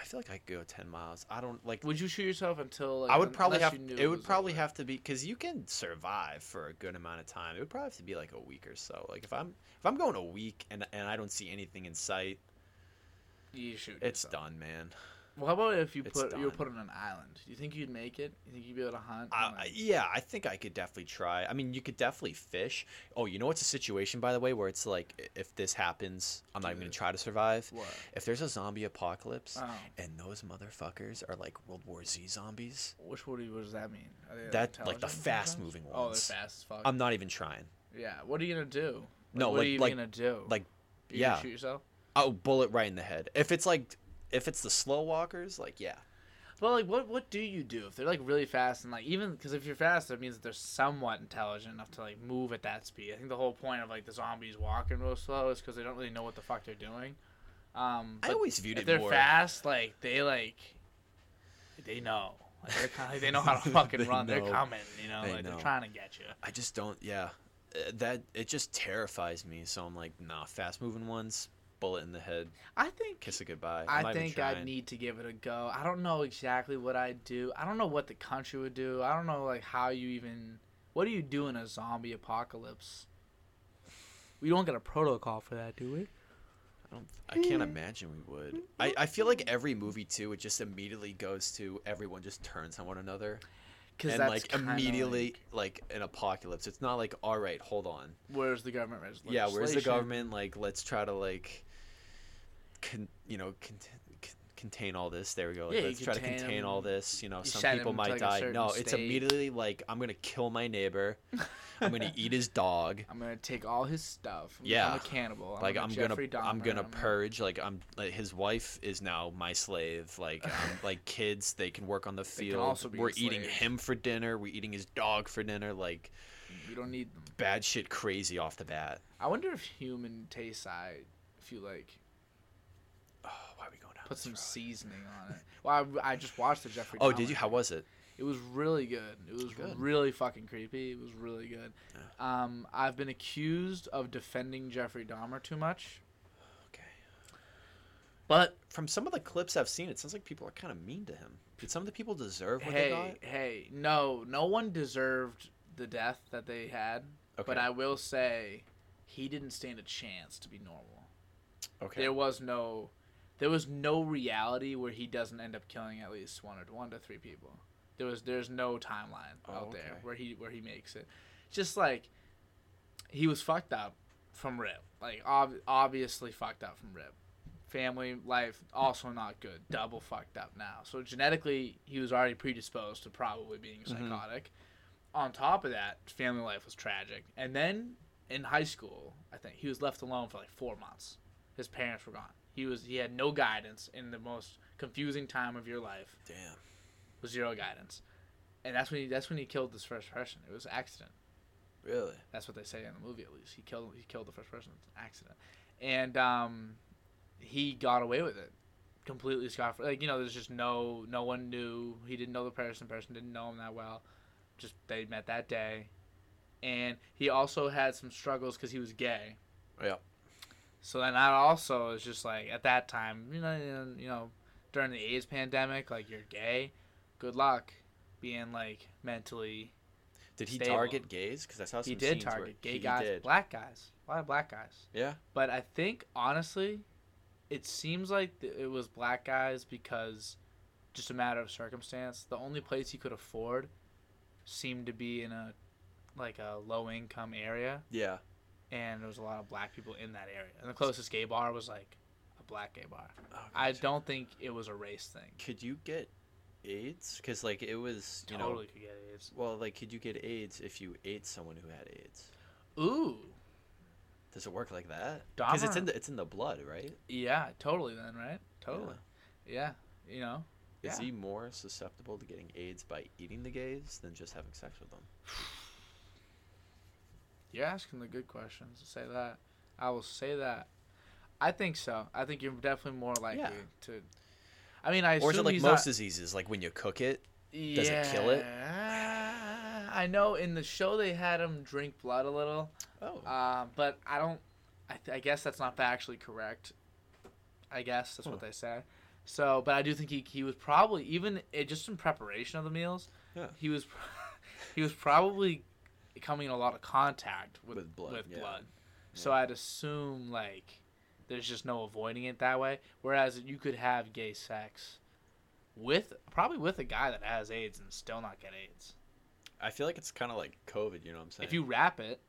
I feel like I could go ten miles. I don't like. Would you shoot yourself until? Like, I would probably have. knew It would probably over? have to be because you can survive for a good amount of time. It would probably have to be like a week or so. Like if I'm if I'm going a week and and I don't see anything in sight, You shoot. it's yourself. done, man. Well, how about if you It's put you were done. put on an island? Do you think you'd make it? You think you'd be able to hunt? Uh, I, I- yeah, I think I could definitely try. I mean, you could definitely fish. Oh, you know what's a situation by the way where it's like i- if this happens, I'm not even gonna try to survive. what? If there's a zombie apocalypse Oh, and those motherfuckers are like World War Z zombies, which what, do you, what does that mean? Are they, That- like the intelligent fast-moving Oh, ones. they're fast as fuck. I'm not even trying. yeah. What are you gonna do? No, what like- are you like- gonna do? like, you gonna yeah. shoot yourself. Oh, bullet right in the head. If it's like if it's the slow walkers, like yeah. Well, like, what what do you do if they're like really fast and like even because if you're fast, that means that they're somewhat intelligent enough to like move at that speed. I think the whole point of like the zombies walking real slow is because they don't really know what the fuck they're doing. Um, I always viewed if it they're more. fast, like they like they know. Like, they're kind of, like, they know how to fucking They run. They're coming, you know, They like know. they're trying to get you. I just don't. Yeah, Uh, that it just terrifies me. So I'm like, nah. Fast moving ones, bullet in the head, I think kiss it goodbye. I'm I think I'd need to give it a go. I don't know exactly what I'd do. I don't know what the country would do. I don't know like how you even what do you do in a zombie apocalypse? We don't get a protocol for that, do we? I don't. I can't imagine we would. I, I feel like every movie too, it just immediately goes to everyone just turns on one another, Because and that's like immediately like, an apocalypse. It's not like all right, hold on. Where's the government? Where's Yeah, where's the government? Like, let's try to like, con, you know, con, con, contain all this. There we go. Like, Yeah, let's try to contain 'em. all this. You know, You some people might like, die. No, it's immediately like I'm gonna kill my neighbor. I'm gonna eat his dog. I'm gonna take all his stuff. I'm Yeah. a cannibal. I'm like I'm gonna Dahmer, I'm gonna I'm purge. Like I'm like his wife is now my slave. Like um, like kids, they can work on the field. We're eating him for dinner. We're eating his dog for dinner. Like You don't need them. bad shit, crazy off the bat. I wonder if human tastes I if you like Oh, why are we going down? Put some road? seasoning on it. Well, I, I just watched the Jeffrey. Oh, Dahmer did you? How was it? It was really good. It was Good. really fucking creepy. It was really good. Um, I've been accused of defending Jeffrey Dahmer too much, Okay. but From some of the clips I've seen, it sounds like people are kind of mean to him. Did some of the people deserve what they got? hey, hey, no, no one deserved the death that they had. Okay. But I will say, he didn't stand a chance to be normal. okay. There was no, there was no reality where he doesn't end up killing at least one or one to three people. There was there's no timeline Oh, out there where he where he makes it. Just like he was fucked up from rip, like ob- obviously fucked up from rip. Family life also not good, double fucked up now. So genetically, he was already predisposed to probably being Mhm. psychotic. On top of that, family life was tragic, and then in high school, I think he was left alone for like four months. His parents were gone. He was he had no guidance in the most confusing time of your life. Damn. Was zero guidance, and that's when he that's when he killed this first person. It was an accident. Really? That's what they say in the movie at least. He killed he killed the first person. It's an accident, and um, he got away with it completely scot free. Like you know, there's just no no one knew. He didn't know the person. Person didn't know him that well. Just they met that day, and he also had some struggles because he was gay. Yeah. So then that also is just like at that time, you know, you know, during the AIDS pandemic, like you're gay, good luck being like mentally. Did he Stable. target gays? Because I saw some He did target gay guys, did. black guys, a lot of black guys. Yeah. But I think honestly, it seems like it was black guys because just a matter of circumstance. The only place he could afford seemed to be in a like a low income area, Yeah. And there was a lot of black people in that area. And the closest gay bar was like a black gay bar. Oh, I don't think it was a race thing. Could you get AIDS? Because like it was, you totally know. could get AIDS. Well, like, could you get AIDS if you ate someone who had AIDS? Ooh, Does it work like that? Because it's in the it's in the blood, right? yeah, totally. Then right, totally. Yeah, you know. Is Yeah. he more susceptible to getting AIDS by eating the gays than just having sex with them? You're asking the good questions. Say that. I will say that. I think so. I think you're definitely more likely Yeah. to. I mean, I Or is it like most not, diseases? Like when you cook it? yeah, does it kill it? I know in the show they had him drink blood a little, Oh. um, but I don't. I, th- I guess that's not factually correct. I guess that's what they say. So, but I do think he, he was probably even it, just in preparation of the meals. Yeah. He was he was probably coming in a lot of contact with With blood, With yeah. blood. So I'd assume like there's just no avoiding it that way. Whereas you could have gay sex with probably with a guy that has AIDS and still not get AIDS. I feel like it's kind of like COVID. You know what I'm saying? If you wrap it,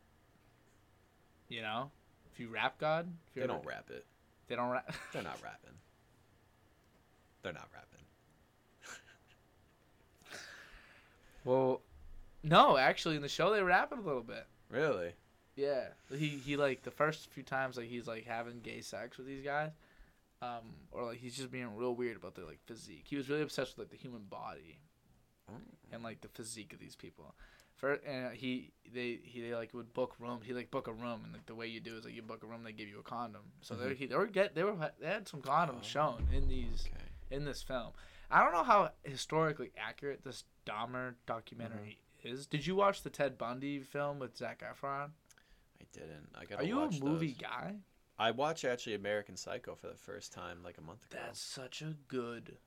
you know, if you rap God, if they you're- don't wrap it. They don't rap. They're not rapping. They're not rapping. well, no, actually, in the show they rap it a little bit. Really? Yeah, he he like the first few times like he's like having gay sex with these guys, um, or like he's just being real weird about their like physique. He was really obsessed with like the human body Oh. and like the physique of these people. For and he they he they like would book rooms. He like book a room and like the way you do is like you book a room, they give you a condom. So they Mhm. he they were get they were they had some condoms Oh. shown in these Okay. in this film. I don't know how historically accurate this Dahmer documentary Mm-hmm. Is. Did you watch the Ted Bundy film with Zac Efron? I didn't. I gotta Are you a movie those. guy? I watched actually American Psycho for the first time like a month ago. That's such a good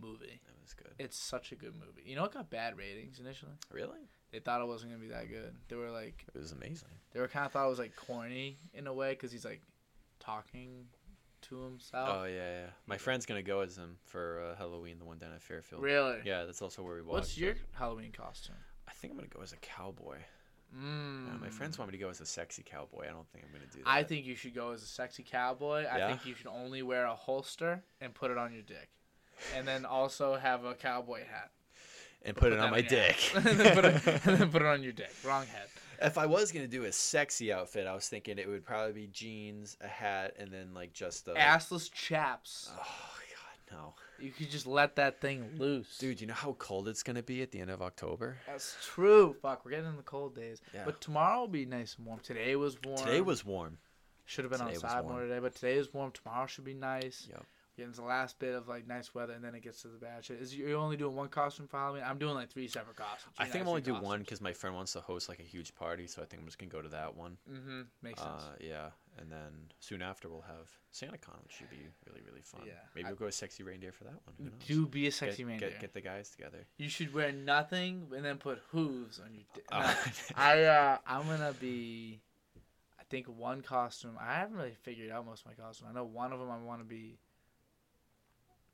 movie. That was good. It's such a good movie. You know it got bad ratings initially. Really? They thought it wasn't gonna be that good. They were like, It was amazing. they were kind of thought it was like corny in a way because he's like talking to himself. Oh yeah, yeah. My friend's gonna go as him for uh, Halloween, the one down at Fairfield. really? Yeah, that's also where we watched. What's it. your Halloween costume? I think I'm gonna go as a cowboy. Mm. Uh, my friends want me to go as a sexy cowboy. I don't think I'm gonna do that. I think you should go as a sexy cowboy. I think you should only wear a holster and put it on your dick, and then also have a cowboy hat. and put it on my dick. and, then put it, and then put it on your dick. Wrong head. if I was gonna do a sexy outfit, I was thinking it would probably be jeans, a hat, and then like just a. Assless chaps. Oh You could just let that thing loose. dude! You know how cold it's gonna be at the end of October. That's true. Fuck, we're getting in the cold days. Yeah. But tomorrow will be nice and warm. Today was warm. Today was warm. should have been today outside more today, but today is warm. Tomorrow should be nice. Yep. Getting the last bit of like nice weather, and then it gets to the bad shit. Is you're only doing one costume for Halloween? I'm doing like three separate costumes. I think I'm only do one because my friend wants to host like a huge party, so I think I'm just gonna go to that one. Mm-hmm. Makes sense. Uh, yeah, and then soon after we'll have SantaCon, which should be really really fun. Yeah. maybe we'll go as sexy reindeer for that one. Who knows? Do be a sexy get, reindeer. Get, get the guys together. You should wear nothing and then put hooves on your. Di- Uh, No, I uh, I'm gonna be. I think one costume. I haven't really figured out most of my costumes. I know one of them I want to be.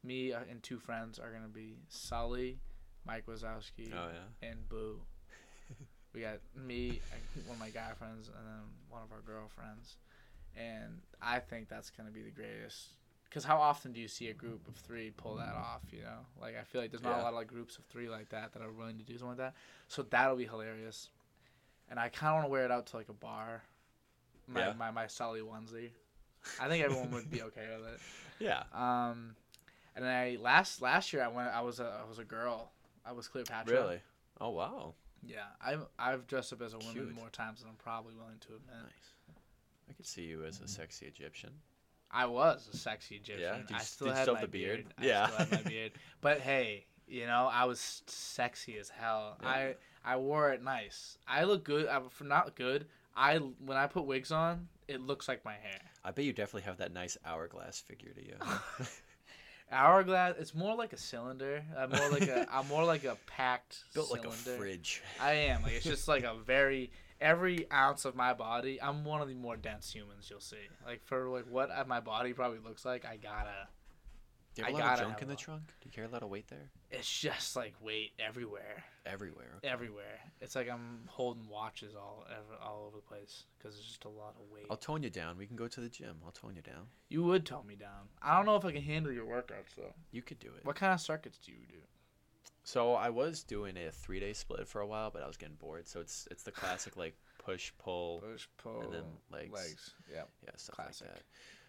Me uh, and two friends are gonna be Sully, Mike Wazowski, oh yeah. and Boo. we got me, and one of my guy friends, and then one of our girlfriends, and I think that's gonna be the greatest. Cause how often do you see a group of three pull that off? You know, like I feel like there's not Yeah. a lot of like groups of three like that that are willing to do something like that. So that'll be hilarious, and I kind of want to wear it out to like a bar. My, Yeah. my my Sully onesie. I think everyone would be okay with it. Yeah. Um, and I last last year I went. I was a I was a girl. I was Cleopatra. Really? Oh wow. Yeah, I've I've dressed up as a woman Cute. more times than I'm probably willing to admit. Nice. I could see you as a mm-hmm. sexy Egyptian. I was a sexy Egyptian. Yeah? Did you I still did had my have the beard? I Yeah. still had my beard. But hey, you know, I was sexy as hell. Yeah. I I wore it nice. I look good. I, for not good. I when I put wigs on, it looks like my hair. I bet you definitely have that nice hourglass figure to you. Hourglass. It's more like a cylinder. I'm more like a. I'm more like a packed Built like a fridge. I am. Like it's just like a very every ounce of my body. I'm one of the more dense humans you'll see. Like for like what my body probably looks like, I gotta. Do you have I lot of junk in the trunk? Do you carry a lot of weight there? It's just like weight everywhere, Everywhere. okay. everywhere. It's like I'm holding watches all ever, all over the place because it's just a lot of weight. I'll tone you down. We can go to the gym. I'll tone you down. You would tone me down. I don't know if I can handle your workouts though. You could do it. What kind of circuits do you do? So I was doing a three day split for a while, but I was getting bored. So it's it's the classic like push pull, Push, pull, and then legs. legs. Yeah. yeah, stuff Classic. like that.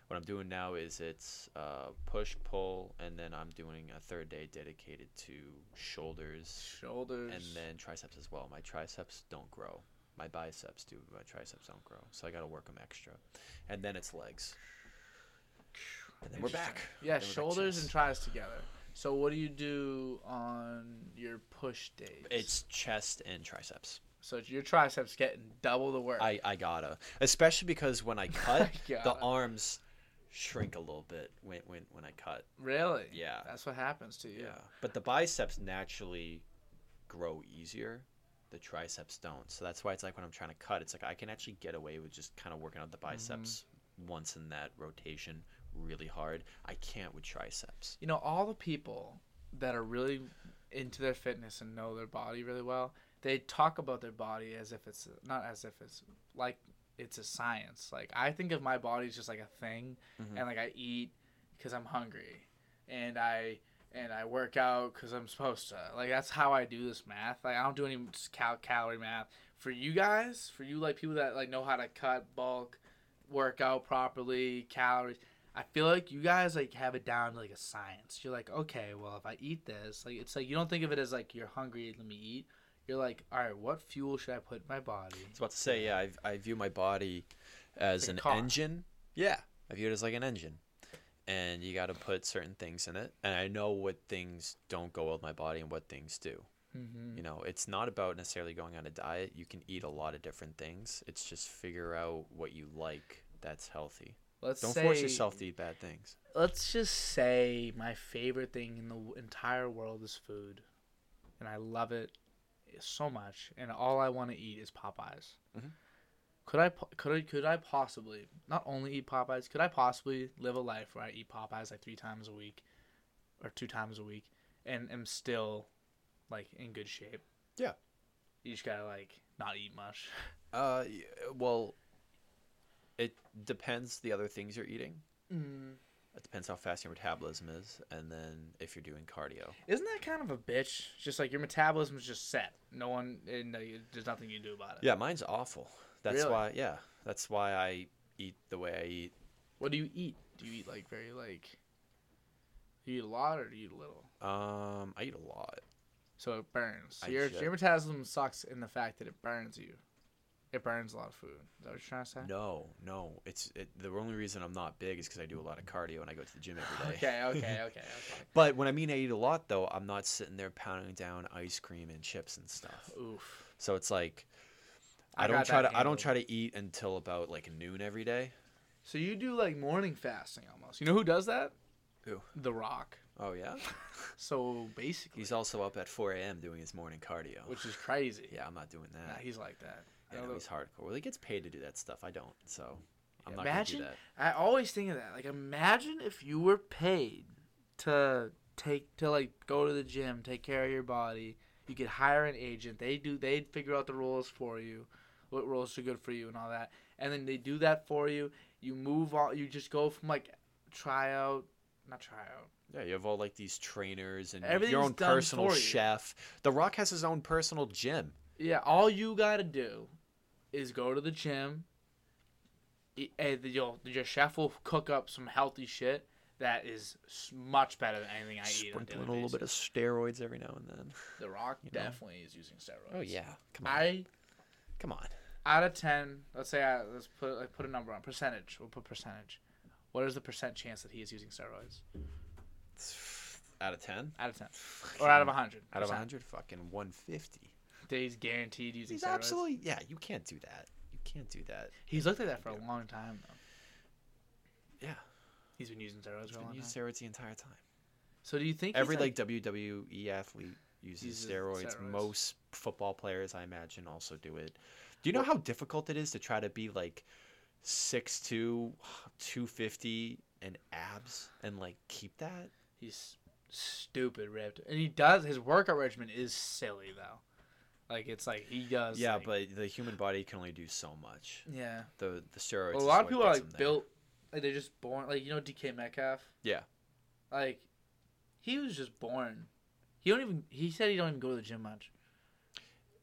What I'm doing now is it's uh, push pull, and then I'm doing a third day dedicated to shoulders Shoulders. and then triceps as well. My triceps don't grow. My biceps do. but My triceps don't grow. So I got to work them extra. And then it's legs. And then we're back. Yeah, Then we're back shoulders and tries together. So what do you do on your push days? It's chest and triceps. so your triceps getting double the work. I, I gotta. Especially because when I cut, I the arms shrink a little bit when, when, when I cut. really? Yeah. That's what happens to you. Yeah. But the biceps naturally grow easier. The triceps don't. So that's why it's like when I'm trying to cut, it's like I can actually get away with just kind of working out the mm-hmm. biceps once in that rotation really hard. I can't with triceps. You know, all the people that are really into their fitness and know their body really well, they talk about their body as if it's not as if it's like it's a science. Like I think of my body as just like a thing, Mhm. and like I eat because I'm hungry, and I and I work out because I'm supposed to. Like that's how I do this math. Like I don't do any cal- calorie math. For you guys, for you like people that like know how to cut bulk, work out properly, calories. I feel like you guys like have it down to like a science. You're like, okay, well if I eat this, like it's like you don't think of it as like you're hungry, let me eat. You're like, all right, what fuel should I put in my body? I was about to say, yeah, I, I view my body as Like an car. engine. Yeah, I view it as like an engine. And you got to put certain things in it. And I know what things don't go well with my body and what things do. Mm-hmm. You know, it's not about necessarily going on a diet. You can eat a lot of different things. It's just figure out what you like that's healthy. Let's Don't say, force yourself to eat bad things. Let's just say my favorite thing in the entire world is food, and I love it so much. And all I want to eat is Popeyes. Mhm. Could I could I could I possibly not only eat Popeyes? Could I possibly live a life where I eat Popeyes like three times a week, or two times a week, and am still like in good shape? Yeah. You just gotta like not eat much. Uh, well, it depends the other things you're eating. Mm. It depends how fast your metabolism is, and then if you're doing cardio. Isn't that kind of a bitch? Just like your metabolism is just set. No one, and uh, there's nothing you can do about it. Yeah, mine's awful. That's Really? why. Yeah, that's why I eat the way I eat. What do you eat? Do you eat like very like? Do you eat a lot or do you eat a little? Um, I eat a lot. So it burns. So your should. your metabolism sucks in the fact that it burns you. It burns a lot of food. Is that what you're trying to say? No, no. It's it, the only reason I'm not big is because I do a lot of cardio and I go to the gym every day. Okay, okay, okay, okay. But when I mean I eat a lot, though, I'm not sitting there pounding down ice cream and chips and stuff. Oof. So it's like I I, don't try to I don't try to eat until about like noon every day. So you do like morning fasting almost. You know who does that? Who? The Rock. Oh yeah. So basically, He's also up at 4 a.m. doing his morning cardio. which is crazy. Yeah, I'm not doing Nah, that. he's like that. I yeah, know. he's hardcore. Well, he gets paid to do that stuff. I don't, so I'm not imagine- gonna do that. I always think of that. Like, imagine if you were paid to take to like go to the gym, take care of your body. You could hire an agent. They do. They'd figure out the rules for you, what rules are good for you, and all that. And then they do that for you. You move on. You just go from like tryout, not tryout. Yeah, you have all like these trainers and your own personal you. chef. The Rock has his own personal gym. Yeah, all you gotta do is go to the gym. And your your chef will cook up some healthy shit that is much better than anything I eat. Sprinkling a little bit of steroids every now and then. The Rock you know. definitely is using steroids. Oh yeah, come on, I come on. out of ten, let's say I, let's put like put a number on percentage. We'll put percentage. What is the percent chance that he is using steroids? Out of ten, Out of ten, or out of hundred? out of hundred, fucking one fifty. He's guaranteed using steroids. He's steroids. absolutely yeah. You can't do that. You can't do that. He's looked like that for a long time though. Yeah, He's been using steroids he's for a been long using steroids the entire time. So do you think he's, Every like WWE athlete uses Uses steroids. steroids. Most football players, I imagine, also do it. Do you know how difficult it is to try to be like 6'2", 250 and abs and like keep that? He's stupid ripped, and he does his workout regimen is silly though. Like it's like he does. yeah, like- but the human body can only do so much. yeah. The the steroids. Well, a lot of people are like built, like they're just born. Like you know DK Metcalf. Yeah. Like, he was just born. He don't even. He said he don't even go to the gym much.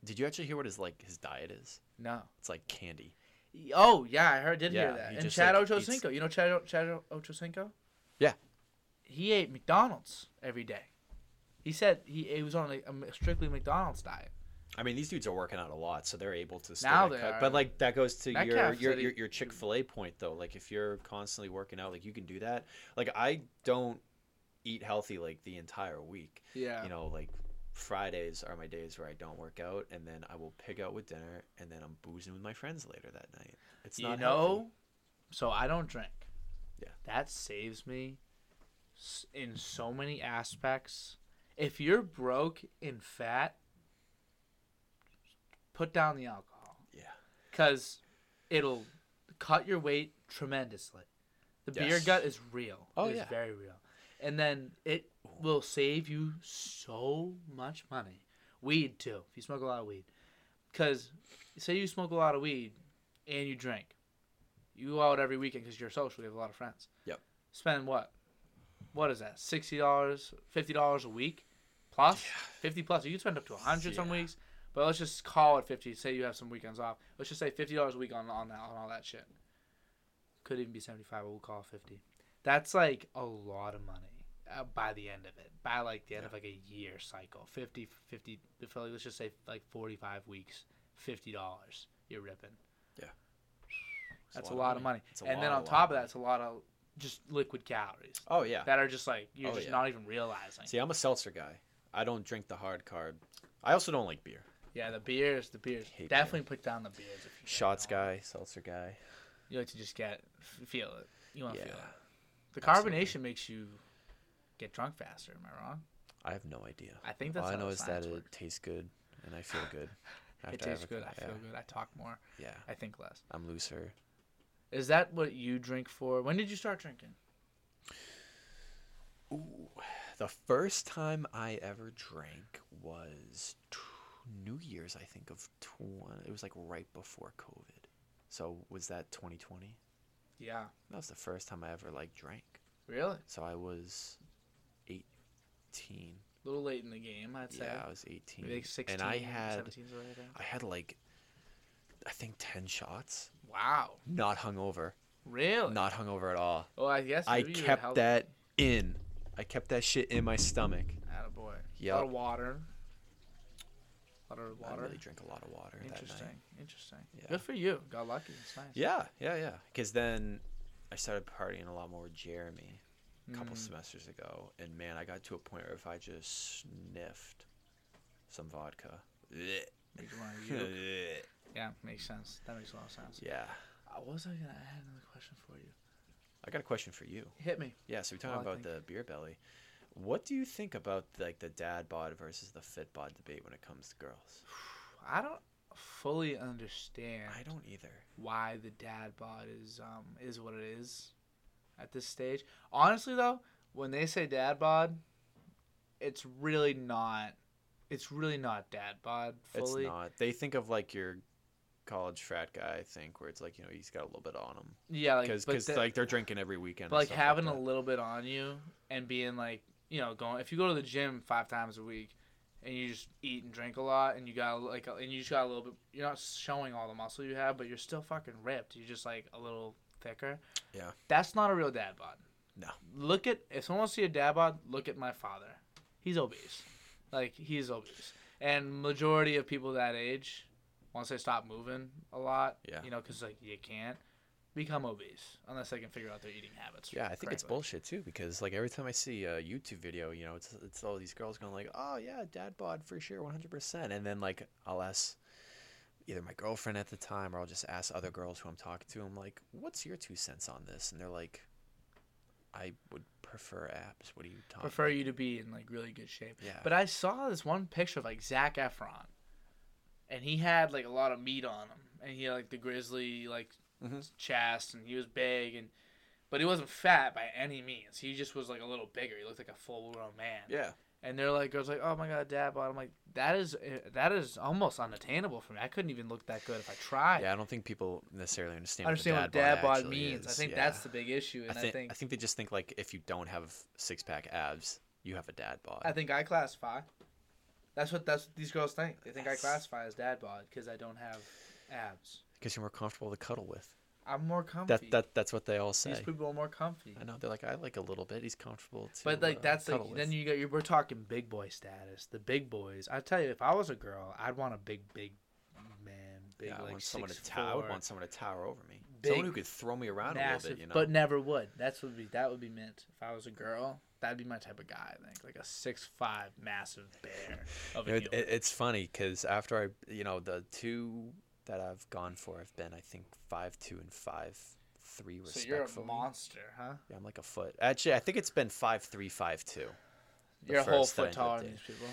Did you actually hear what his like his diet is? No. It's like candy. Oh yeah, I heard. Did hear that. he And Chad like, Ochocinco. You know Chad Chad Ochocinco? Yeah. He ate McDonald's every day. He said he, he was on like, a strictly McDonald's diet. I mean, these dudes are working out a lot, so they're able to. Stay Now they cut. are. But like that goes to your Metcalf your your, your Chick Fil A point though. Like if you're constantly working out, like you can do that. Like I don't eat healthy like the entire week. Yeah. You know, like Fridays are my days where I don't work out, and then I will pig out with dinner, and then I'm boozing with my friends later that night. It's not you know, healthy. so I don't drink. Yeah. That saves me in so many aspects. If you're broke and fat, put down the alcohol. Yeah. Because it'll cut your weight tremendously. The beer gut is real. Oh, It is yeah. very real. And then it will save you so much money. Weed, too, if you smoke a lot of weed. Because say you smoke a lot of weed and you drink. You go out every weekend because you're social. You have a lot of friends. Yep. Spend what? What is that? Sixty dollars, fifty dollars a week, plus Yeah. fifty plus. You can spend up to hundred some weeks, but let's just call it fifty. Say you have some weekends off. Let's just say fifty dollars a week on on that on all that shit. Could even be seventy five, but we'll call it fifty. That's like a lot of money uh, by the end of it. By like the end of like a year cycle, 50, 50 for like, let's just say like forty five weeks, fifty dollars. You're ripping. Yeah. That's a lot of money. A And then on top of money. that, it's a lot of just liquid calories Oh yeah. that are just like you're Oh, just yeah. not even realizing. See, I'm a seltzer guy. I don't drink the hard card. I also don't like beer. Yeah, the beers, the beers. Hate Definitely put down the beers. If you Shots guy, seltzer guy. You like to just get feel it. You want to Yeah. feel it. The absolutely. carbonation makes you get drunk faster. Am I wrong? I have no idea. I think that's All I know is that it tastes good and I feel good. It tastes good. a- I feel yeah, good. I talk more. Yeah, I think less. I'm looser. Is that what you drink for? When did you start drinking? Ooh, the first time I ever drank was t- New Year's, I think of twenty. It was like right before COVID. So was that 2020? Yeah. That was the first time I ever like drank. Really? So I was 18. A little late in the game, I'd say. Yeah, I was 18. Maybe like 16, and I had 17 is what I think. I had like I think 10 shots. Wow. Not hungover. Really? Not hungover at all. Well, I guess I maybe you were kept that in. I kept that shit in my stomach. Attaboy. A lot of water. Lot of I water. really drink a lot of water Interesting. Interesting. Yeah. Good for you. Got lucky. It's nice. Yeah, yeah, yeah. Because then I started partying a lot more with Jeremy a couple Mm. semesters ago, and man, I got to a point where if I just sniffed some vodka, bleh, Makes you wanna puke. bleh. yeah, makes sense. That makes a lot of sense. yeah. I was I gonna? I had another question for you. I got a question for you. Hit me. Yeah, so we're talking Well, about the beer belly. What do you think about like the dad bod versus the fit bod debate when it comes to girls? I don't fully understand I don't either. why the dad bod is um is what it is at this stage. Honestly though, when they say dad bod, it's really not it's really not dad bod fully. It's not. They think of like your college frat guy, I think, where it's like you know he's got a little bit on him Yeah, like because like they're drinking every weekend. but like having that. a little bit on you and being like you know going if you go to the gym five times a week and you just eat and drink a lot and you got like and you just got a little bit you're not showing all the muscle you have but you're still fucking ripped you're just like a little thicker Yeah. that's not a real dad bod No. look at if someone wants to see a dad bod look at my father he's obese like he's obese and majority of people that age once they stop moving a lot Yeah. you know because like you can't become obese unless they can figure out their eating habits Yeah, I think it's bullshit too because like every time I see a YouTube video, you know, it's it's all these girls going like, "Oh yeah, dad bod for sure, 100%." And then like I'll ask either my girlfriend at the time or I'll just ask other girls who I'm talking to. I'm like, "What's your two cents on this?" And they're like, "I would prefer abs. What are you talking?" prefer like, you to be in like really good shape. Yeah. But I saw this one picture of like Zac Efron, and he had like a lot of meat on him, and he had like the grizzly like Mhm. chest, and he was big, and but he wasn't fat by any means. He just was like a little bigger. He looked like a full grown man. Yeah. And they're like, girls like, oh my god, dad bod. I'm like, that is eh, that is almost unattainable for me. I couldn't even look that good if I tried. Yeah, I don't think people necessarily understand, I understand what what dad bod actually means. I think Yeah. that's the big issue, I and I think, think I think they just think like if you don't have six pack abs, you have a dad bod. I think I classify. That's what that's what these girls think. They think I classify as dad bod because I don't have abs. Because you're more comfortable to cuddle with. I'm more comfy. That that that's what they all say. These people are more comfy. I know they're like I like a little bit. He's comfortable to. But like uh, that's like cuddle then you got you we're talking big boy status. The big boys. I tell you, if I was a girl, I'd want a big big man, big yeah, I like want someone to tower. I would want someone to tower over me. Big, someone who could throw me around a little bit. You know. but never would. That's would be that would be meant. If I was a girl, that'd be my type of guy. I think like a six five massive bear of a it- it's funny because after I, you know, the two that I've gone for have been I think five two and five three so you're a monster, huh? Yeah, I'm like a foot. Actually, I think it's been five three five two. You're a whole first that I foot taller than these people.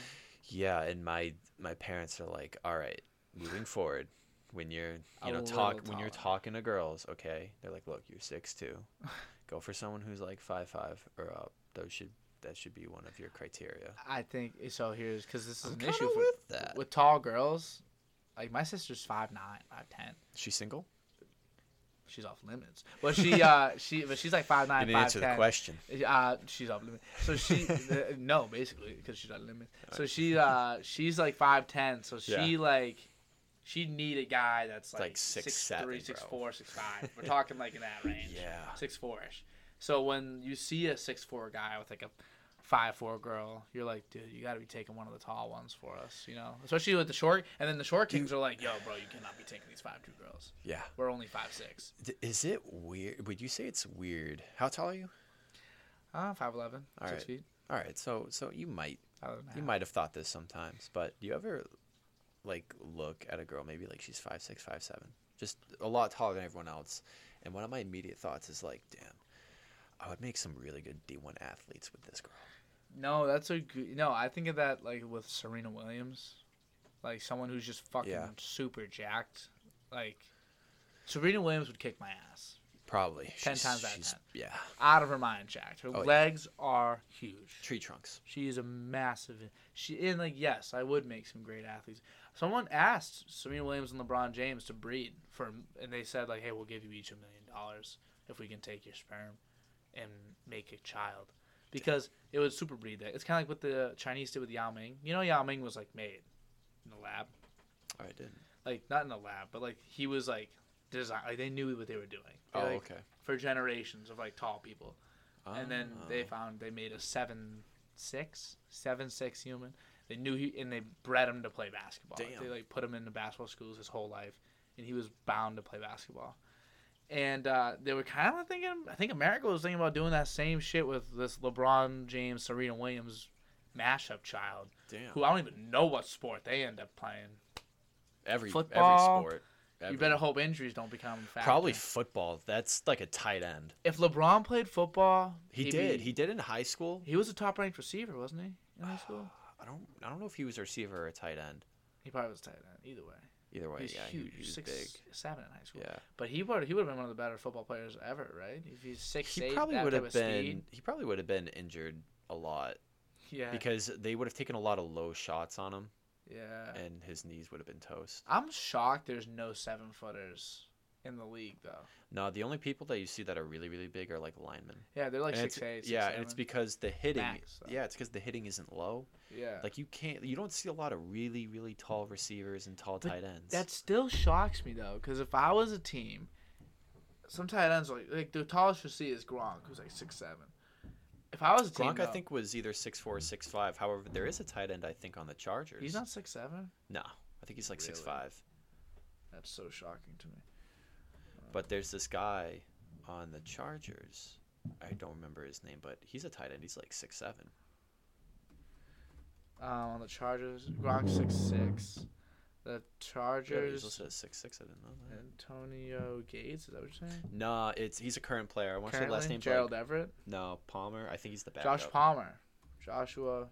Yeah, and my my parents are like, all right, moving forward, when you're you know talk when you're talking to girls, okay, they're like, look, you're six two, go for someone who's like five five or up. Those should that should be one of your criteria. I think so. Here's because this is I'm an issue for, with that. with tall girls. Like my sister's five nine, five ten. She's single. She's off limits, but she uh she but she's like five You nine, didn't five answer the ten. question. Uh, she's off limits. So she uh, no, basically because she's on limits. So she uh she's like five ten. So she Yeah. like she need a guy that's like, like six, six seven, three, six four, six five. We're talking like in that range. Yeah. six four ish. So when you see a six four guy with like a five four girl, you're like, dude, you got to be taking one of the tall ones for us, you know. Especially with the short, and then the short kings are like, yo, bro, you cannot be taking these five two girls. Yeah. We're only five six. Is it weird? Would you say it's weird? How tall are you? Uh, five eleven, All six right. feet. All right, so so you might Five and a you might have thought this sometimes, but do you ever like look at a girl maybe like she's five six five seven, just a lot taller than everyone else, and one of my immediate thoughts is like, damn, I would make some really good D one athletes with this girl. No, that's a good. No, I think of that like with Serena Williams, like someone who's just fucking Yeah. super jacked. Like Serena Williams would kick my ass. Probably. 10 She's- times out of 10. Yeah. Out of her mind, jacked. Her Oh, yeah. legs are huge. Tree trunks. She is a massive. She and like yes, I would make some great athletes. Someone asked Serena Williams and LeBron James to breed for, and they said like, "Hey, we'll give you each a million dollars if we can take your sperm and make a child," because it would super breed that. It's kind of like what the Chinese did with Yao Ming. You know, Yao Ming was like made in the lab, I didn't. like not in the lab, but like he was like design. Like they knew what they were doing. They, Oh, like, okay. For generations of like tall people and then ah. they Oh. found they made a seven six seven six human. They knew he and they bred him to play basketball. Damn. They like put him into basketball schools his whole life, and he was bound to play basketball. And uh, they were kind of thinking. I think America was thinking about doing that same shit with this LeBron James Serena Williams mashup child, Damn. who I don't even know what sport they end up playing. every football, every sport. You better hope injuries don't become a factor. Probably football. That's like a tight end. If LeBron played football, He did. be- He did in high school. he was a top ranked receiver, wasn't he? In high school. I don't. I don't know if he was a receiver or a tight end. He probably was tight end. Either way, Either way, he's yeah, huge. he, six, big. seven in high school. Yeah. But he would he would have been one of the better football players ever, right? If he's six, He eight, probably would have been. Speed. He probably would have been injured a lot Yeah. because they would have taken a lot of low shots on him, yeah. and his knees would have been toast. I'm shocked. There's no seven footers in the league though. No, the only people that you see that are really, really big are like linemen. Yeah, they're like And six eight. Six, yeah, seven. and it's because the hitting. Max, yeah, it's because the hitting isn't low. yeah. Like you can't. You don't see a lot of really, really tall receivers and tall But tight ends. That still shocks me though, because if I was a team, some tight ends are like like the tallest you see is Gronk, who's like six seven. If I was a team, Gronk, I though, think, was either six four or six five. However, there is a tight end I think on the Chargers. he's not six seven. No, I think he's like Really? six five. That's so shocking to me. But there's this guy on the Chargers. I don't remember his name, but he's a tight end. He's like six seven. Um, on the Chargers, Gronk six six. The Yeah, Chargers, he's listed as six six. I didn't know that. Antonio Gates. Is that what you're saying? No, it's he's a current player. I want to say last name. Gerald Everett, No, Palmer. I think he's the backup. Josh Palmer, Joshua.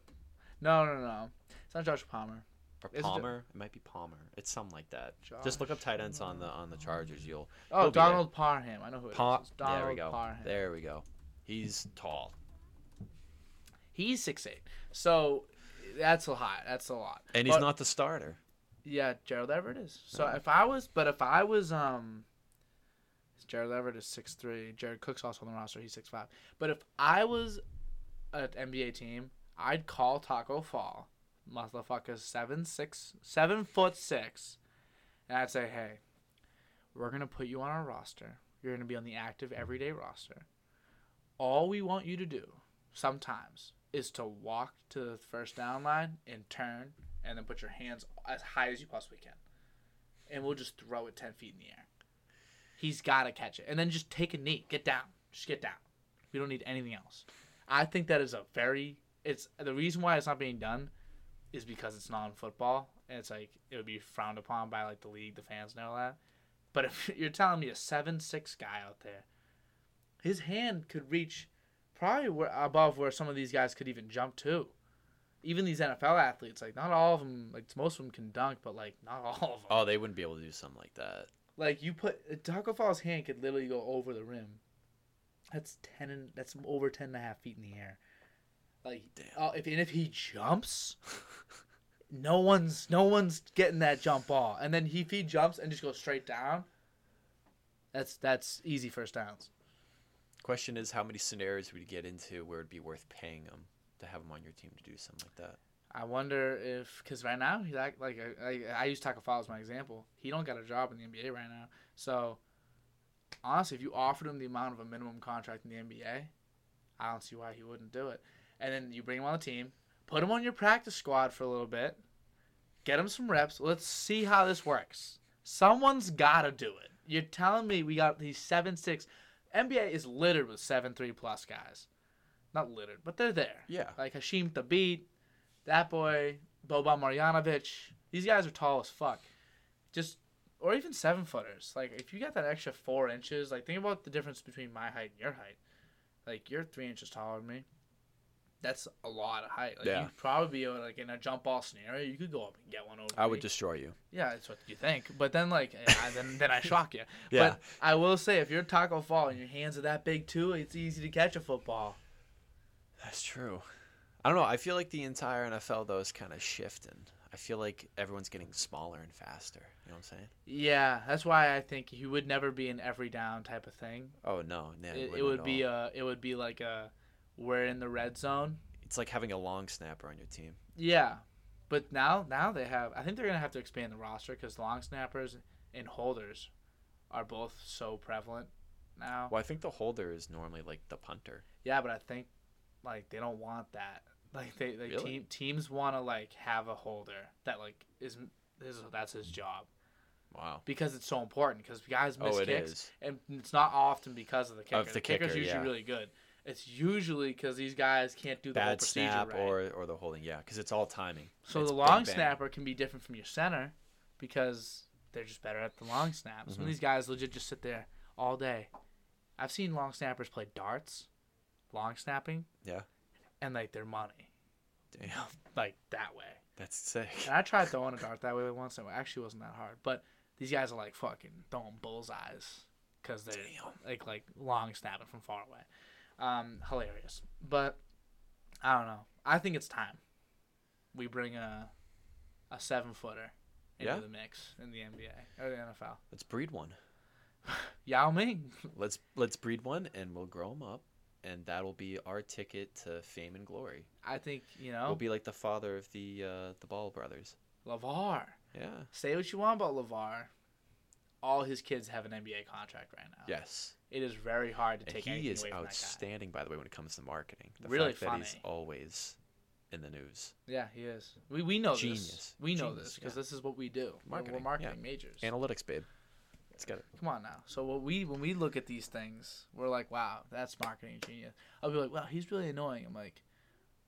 No, no, no. It's not Josh Palmer. Or Is it- Palmer. It might be Palmer. It's something like that. Just look up tight ends on the on the Chargers. You'll Oh, He'll be there. Donald Parham. I know who it is. Pa- It's Donald there we go. Parham. There we go. He's tall. He's six eight. So that's a lot. That's a lot. And he's But- not the starter. Yeah, Gerald Everett is. So No. if I was, but if I was, um, Gerald Everett is six three. Jared Cook's also on the roster. He's six five. But if I was an NBA team, I'd call Taco Fall, motherfucker, seven six, seven foot six, and I'd say, hey, we're gonna put you on our roster. You're gonna be on the active everyday roster. All we want you to do, sometimes, is to walk to the first down line and turn and then put your hands as high as you possibly can. And we'll just throw it 10 feet in the air. He's got to catch it. And then just take a knee. Get down. Just get down. We don't need anything else. I think that is a very. It's the reason why it's not being done is because it's non-football and it's like it would be frowned upon by like the league, the fans, and all that. But if you're telling me a seven-six guy out there, his hand could reach probably where, above where some of these guys could even jump to even these NFL athletes, like not all of them, like most of them can dunk, but like not all of them. Oh, they wouldn't be able to do something like that. Like you put Taco Fall's hand could literally go over the rim. That's ten. And, that's over ten and a half feet in the air. Like, oh, if and if he jumps, no one's no one's getting that jump ball. And then he, if he jumps and just goes straight down, that's that's easy first downs. Question is, how many scenarios would you get into where it'd be worth paying him to have him on your team to do something like that? I wonder if because right now like I, I, I use Taco Fall as my example. He don't got a job in the NBA right now. So honestly, if you offered him the amount of a minimum contract in the NBA, I don't see why he wouldn't do it. And then you bring him on the team, put him on your practice squad for a little bit, get him some reps. Let's see how this works. Someone's got to do it. You're telling me we got these seven six. NBA is littered with seven three plus guys. Not littered, but they're there Yeah. like Hasheem Thabeet, that boy, Boban Marjanovic. These guys are tall as fuck. Just or even seven footers. Like if you got that extra four inches, like think about the difference between my height and your height. Like you're three inches taller than me. That's a lot of height. Like Yeah. you'd probably be able, like in a jump ball scenario, you could go up and get one over. I would me. destroy you. Yeah, that's what you think. But then like eh, I, then then I shock you. Yeah. But I will say if you're Taco Fall and your hands are that big too, it's easy to catch a football. That's true. I don't know. I feel like the entire NFL though is kind of shifting. I feel like everyone's getting smaller and faster. You know what I'm saying? Yeah, that's why I think he would never be an every down type of thing. Oh no, no. It, it would be a it would be like a we're in the red zone. It's like having a long snapper on your team. Yeah, but now now they have. I think they're gonna have to expand the roster because long snappers and holders are both so prevalent now. Well, I think the holder is normally like the punter. Yeah, but I think like they don't want that. Like they, they Really? team teams want to like have a holder that like is his that's his job Wow. because it's so important because guys oh, miss Oh, kicks is. and it's not often because of the kicker. Of the kicker's kicker, usually yeah. really good. It's usually because these guys can't do the whole Bad procedure snap right. or or the holding. Yeah, because it's all timing. So It's the long bang. snapper can be different from your center because they're just better at the long snaps. Mhm. of these guys legit just sit there all day. I've seen long snappers play darts, long snapping. Yeah. And like their money, Damn, like that way. that's sick. And I tried throwing a dart that way once. and It actually wasn't that hard. But these guys are like fucking throwing bullseyes because they're Damn. like like long snapping from far away. Um, hilarious. But I don't know. I think it's time we bring a a seven footer into Yeah? the mix in the NBA or the NFL. Let's breed one. Yao Ming. Let's let's breed one, and we'll grow them up, and that'll be our ticket to fame and glory. I think you know We'll be like the father of the uh, the Ball brothers. Lavar. Yeah. Say what you want about Lavar. All his kids have an NBA contract right now. Yes. It is very hard to And take he is away from that guy. outstanding, by the way, when it comes to marketing. The Really fact that he's always in the news. Yeah, he is. We we know this. Genius. We know Genius, this because yeah. this is what we do. We're- Marketing, We're yeah. marketing majors. Analytics, babe. Let's get it. Come on now. So what we when we look at these things, we're like, wow, that's marketing genius. I'll be like, wow, he's really annoying. I'm like,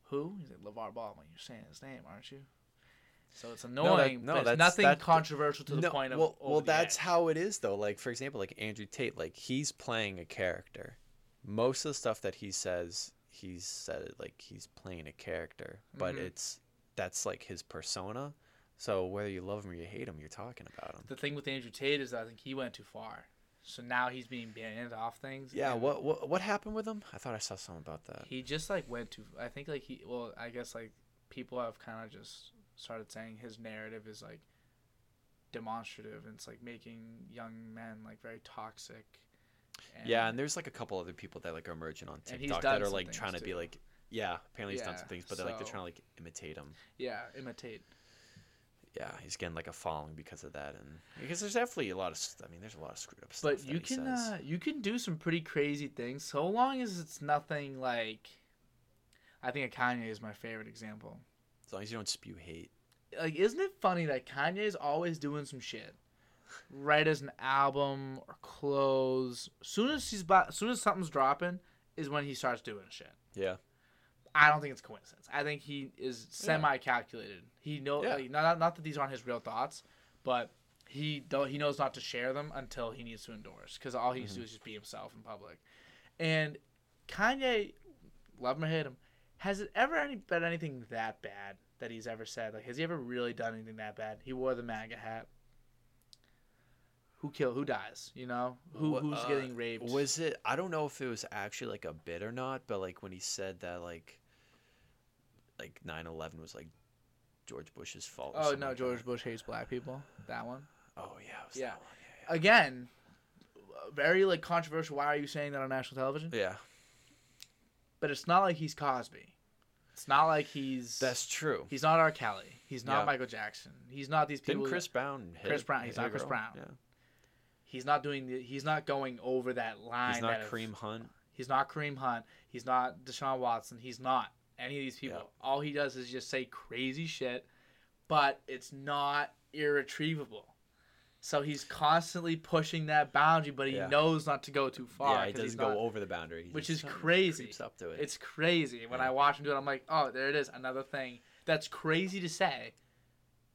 who? He's like LaVar Ball. I'm like, you're saying his name, aren't you? So it's annoying, no, but it's that's- nothing that's- controversial to the no, point of. well, well, that's edge. how it is though. Like for example, like Andrew Tate, like he's playing a character. Most of the stuff that he says, he's said it like he's playing a character, but Mhm. it's that's like his persona. So whether you love him or you hate him, you're talking about him. The thing with Andrew Tate is that I think he went too far. So now he's being banned off things. Yeah. What what what happened with him? I thought I saw something about that. He just like went too. I think like he. Well, I guess like people have kind of just started saying his narrative is like demonstrative and it's like making young men like very toxic. yeah, and there's like a couple other people that like are emerging on TikTok that are like trying to be like, yeah, apparently he's done some things, but they're like they're trying to like imitate him. yeah, imitate. yeah, he's getting like a following because of that, and because there's definitely a lot of, I mean, there's a lot of screwed up stuff. But you can uh, you can do some pretty crazy things so long as it's nothing like. I think Kanye is my favorite example. As long as you don't spew hate. Like, isn't it funny that Kanye is always doing some shit? Right as an album or clothes. Soon as he's about, soon as something's dropping, is when he starts doing shit. Yeah, I don't think it's coincidence. I think he is semi-calculated. He know Yeah. like, not not that these aren't his real thoughts, but he don't he knows not to share them until he needs to endorse because all he needs to do mm-hmm. is just be himself in public. And Kanye, love him or hate him, has it ever any been anything that bad that he's ever said? Like, has he ever really done anything that bad? He wore the MAGA hat. Who kill? Who dies? You know who who's uh, getting raped? was it? I don't know if it was actually like a bit or not, but like when he said that like, like 9/11 was like George Bush's fault. oh no, like George that. Bush hates black people. That one. Oh yeah, it was Yeah. that one, yeah, again, very like controversial. Why are you saying that on national television? yeah. yeah. But it's not like he's Cosby. It's not like he's That's true. he's not R. Kelly. He's not Yeah. Michael Jackson. He's not these people. Didn't Chris that- Brown hit? Chris Brown, he's not Chris girl? Brown. Yeah. he's not doing. The, he's not going over that line. He's not Kareem Hunt. He's not Kareem Hunt. He's not Deshaun Watson. He's not any of these people. Yeah. All he does is just say crazy shit, but it's not irretrievable. So he's constantly pushing that boundary, but he Yeah. knows not to go too far. yeah, he doesn't go not- over the boundary. He which is crazy. Creeps up to it. It's crazy. When Yeah. I watch him do it, I'm like, oh, there it is. Another thing that's crazy to say,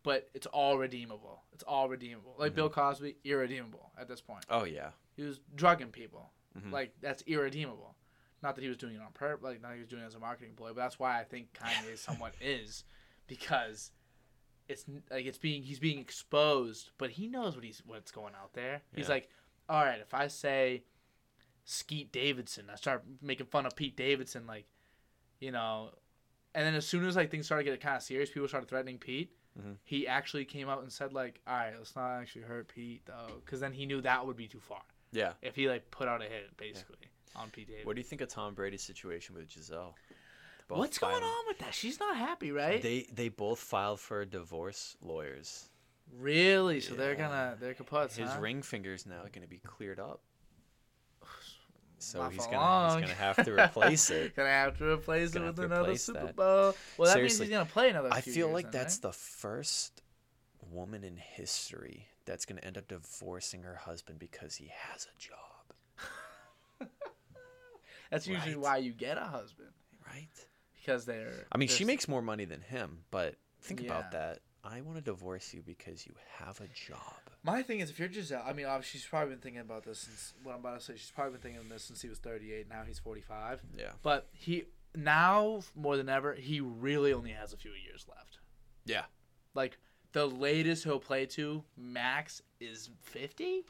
but it's all redeemable. It's all redeemable. Like Mhm. Bill Cosby, irredeemable at this point. oh yeah. He was drugging people. Mhm. Like, that's irredeemable. Not that he was doing it on purpose, like not that he was doing it as a marketing ploy, but that's why I think Kanye somewhat is, because it's like it's being he's being exposed, but he knows what he's what's going out there. He's like, all right, if I say Skete Davidson, I start making fun of Pete Davidson, like, you know, and then as soon as like things started getting kind of serious, people started threatening Pete. Mhm. He actually came out and said like, all right, let's not actually hurt Pete though, because then he knew that would be too far Yeah. if he like put out a hit basically on Pete Davidson. What do you think of Tom Brady's situation with Gisele? Both What's going on with that? She's not happy, right? They they both filed for divorce lawyers. really? So they're gonna they're kaputs. His huh? ring finger's now going to be cleared up. So Not he's gonna long. he's gonna have to replace it. Gonna have to replace it with another Super. Bowl. Well, that means he's gonna play another. I feel like then, that's right? the first woman in history that's going to end up divorcing her husband because he has a job, that's usually right. why you get a husband? Because they're. I mean, she makes more money than him, but think Yeah. about that. I want to divorce you because you have a job. My thing is, if you're Gisele, I mean, obviously she's probably been thinking about this since what I'm about to say. She's probably been thinking of this since he was 38. Now he's 45. Yeah. But he now more than ever, he really only has a few years left. Yeah. Like the latest he'll play to max is 50.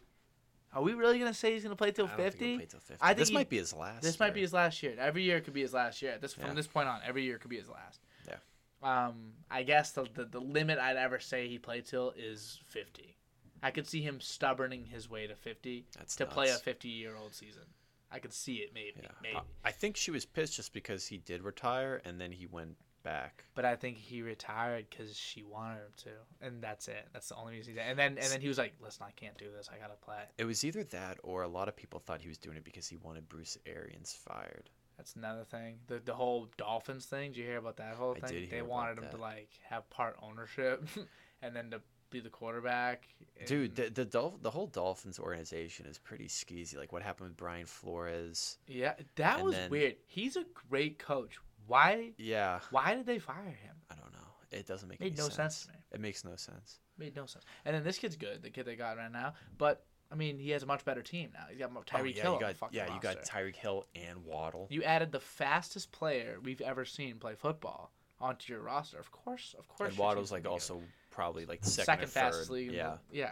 Are we really gonna say he's gonna play till I don't think he'll 50? play till 50. I think this he- might be his last. This might be his last year. Every year could be his last year. This from Yeah. this point on, every year could be his last. Yeah. Um, I guess the, the the limit I'd ever say he played till is 50. I could see him stubborning his way to 50 That's to play a 50 year old season. I could see it maybe, Yeah. maybe. I- I think she was pissed just because he did retire and then he went back. But I think he retired because she wanted him to, and that's it. That's the only reason. He did. And then and then he was like, "Listen, I can't do this. I gotta play." It was either that or a lot of people thought he was doing it because he wanted Bruce Arians fired. That's another thing. The the whole Dolphins thing. Did you hear about that whole I thing? they wanted him to like have part ownership, and then to be the quarterback. Dude, the the, Dolph- the whole Dolphins organization is pretty skeezy. Like what happened with Brian Flores. yeah, that was then- weird. He's a great coach. Why? Yeah, Why did they fire him? I don't know. It doesn't make Made any no sense. sense to me. It makes no sense. Made no sense. And then this kid's good. The kid they got right now, but I mean, he has a much better team now. He's got Mo- Oh, Tyreek yeah, Hill. you got yeah, you got. Tyreek Hill and Waddle. You added the fastest player we've ever seen play football onto your roster. Of course, of course. and Waddle's like also probably like the second, second, fastest league. the- Yeah. yeah.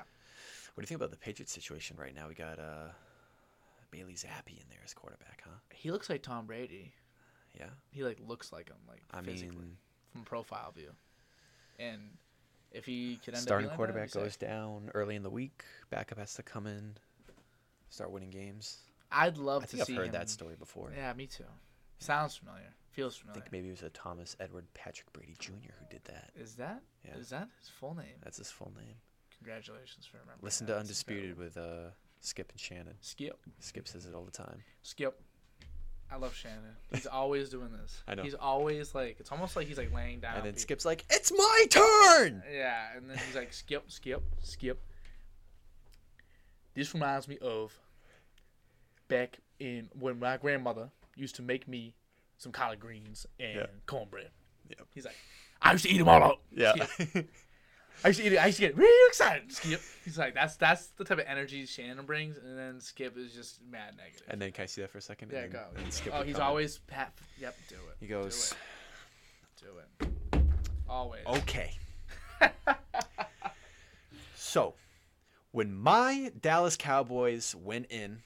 What do you think about the Patriots situation right now? We got uh Bailey Zappe in there as quarterback, huh? He looks like Tom Brady. Yeah. He like looks like him, like I physically mean, from profile view. And if he could end starting up that, quarterback that'd goes sick. down early in the week. Backup has to come in, start winning games. I'd love I to think I've see heard him. that story before. Yeah, me too. Sounds familiar. Feels familiar. I think maybe it was a Thomas Edward Patrick Brady Jr. who did that. Is that? Yeah. Is that his full name? That's his full name. Congratulations for remembering. Listen that. to Undisputed with uh, Skip and Shannon. Skip. Skip says it all the time. Skip. I love Shannon. He's always doing this. I know. He's always like it's almost like he's like laying down. and then Skip's like, "It's my turn." Yeah, and then he's like, skip, skip, skip. This reminds me of back in when my grandmother used to make me some collard greens and Yeah. cornbread. Yep. He's like, I used to eat them all up. Yeah. Skip. I used to eat it. I used to get really excited. Skip. He's like, that's that's the type of energy Shannon brings, and then Skip is just mad negative. and then can I see that for a second? yeah, And go. then- and Skip oh, he's come always pat. Yep, do it. He goes, Do it. Do it. Always. "Okay." so, when my Dallas Cowboys went in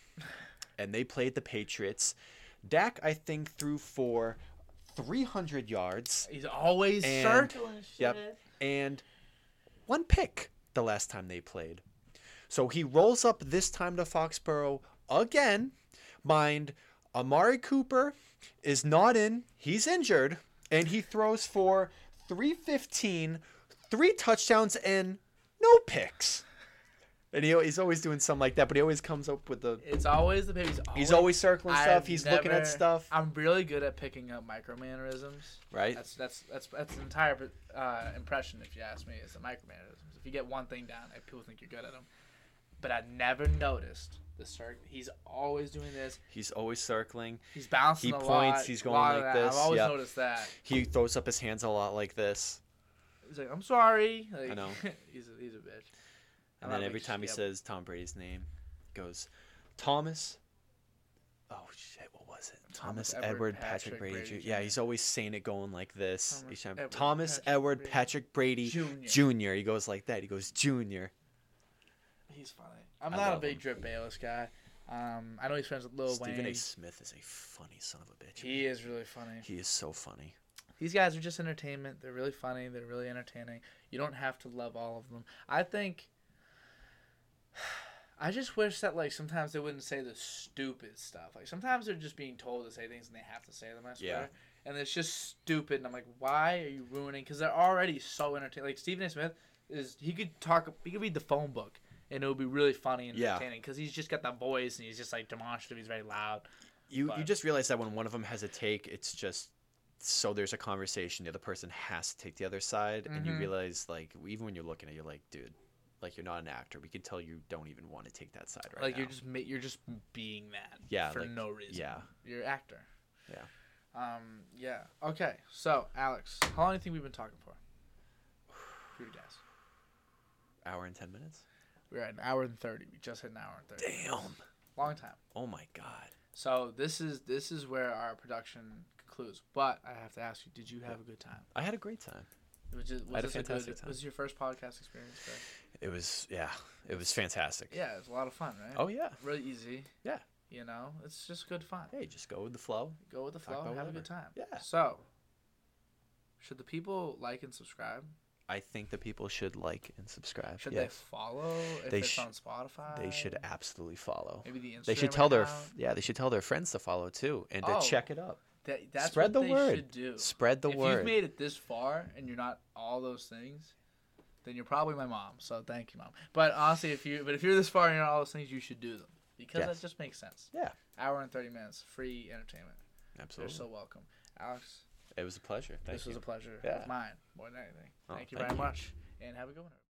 and they played the Patriots, Dak I think threw for 300 yards He's always And- circling shit. yep. and one pick the last time they played. So he rolls up this time to Foxborough again. Mind, Amari Cooper is not in. He's injured. And he throws for 315, three touchdowns, and no picks. And he, he's always doing something like that, but he always comes up with the. It's always the baby's. He's always circling stuff. I've He's looking at stuff. I'm really good at picking up micro mannerisms. Right? That's that's that's that's an entire uh, impression, if you ask me, is the micro mannerisms. If you get one thing down, people think you're good at them. But I never noticed the circ. He's always doing this. He's always circling. He's bouncing He points, lot. he's going like this, I've always yep. noticed that. He throws up his hands a lot like this. He's like, I'm sorry. Like, I know. he's a, he's a bitch. And then every time he yep. says Tom Brady's name, goes, Thomas, oh shit, what was it? Thomas Thomas, Edward Edward, Patrick Patrick, Brady. Brady Jr. Yeah, he's always saying it going like this. Thomas each time. Edward Thomas Patrick Edward Brady Patrick Brady Junior. Jr. He goes like that. He goes Junior. He's funny. I'm I not a big him. Drip Bayless guy. Um, I know he's friends with Lil Stephen Wayne. A. Smith is a funny son of a bitch. He is really funny. He is so funny. These guys are just entertainment. They're really funny. They're really entertaining. You don't have to love all of them. I think. I just wish that like sometimes they wouldn't say the stupid stuff. Like sometimes they're just being told to say things and they have to say them. I swear. Yeah. And it's just stupid. And I'm like, why are you ruining? Because they're already so entertaining. Like Stephen A. Smith is he could talk. He could read the phone book and it would be really funny and Yeah. entertaining because he's just got that voice and he's just like demonstrative. He's very loud. You But- you just realize that when one of them has a take, it's just so there's a conversation. The other person has to take the other side, and you Mhm. realize like even when you're looking at, it, you're like, dude, like you're not an actor. We can tell you don't even want to take that side right like now. you're just ma- you're just being that. Yeah, For like, no reason. yeah. You're an actor. Yeah. Um. Yeah. Okay. So Alex, how long do you think we've been talking for? Who to guess? hour and ten minutes. We're at an hour and thirty. We just hit an hour and thirty. Damn. Long time. Oh my god. So this is this is where our production concludes. But I have to ask you, did you have a good time? I had a great time. Was, it, was had a this fantastic good, time. Was this your first podcast experience? Greg? It was yeah. It was fantastic. Yeah, it was a lot of fun, right? Oh yeah. Really easy. Yeah. You know, it's just good fun. Hey, just go with the flow. Go with the flow, have a good time. Yeah. So, should the people like and subscribe? I think the people should like and subscribe. Should they yes. follow if They it's sh- on Spotify? They should absolutely follow. Maybe the Instagram They should tell their account? yeah. They should tell their friends to follow too and to Oh. check it up. That, that's Spread what the they word. should do. Spread the if word. If you've made it this far and you're not all those things, then you're probably my mom. So thank you, mom. But honestly, if you but if you're this far and you're all those things, you should do them because Yes. that just makes sense. Yeah. Hour and thirty minutes, free entertainment. Absolutely. You're so welcome, Alex. it was a pleasure. Thank this you. was a pleasure. Yeah. Mine more than anything. Oh, thank you thank very you. much, and have a good one.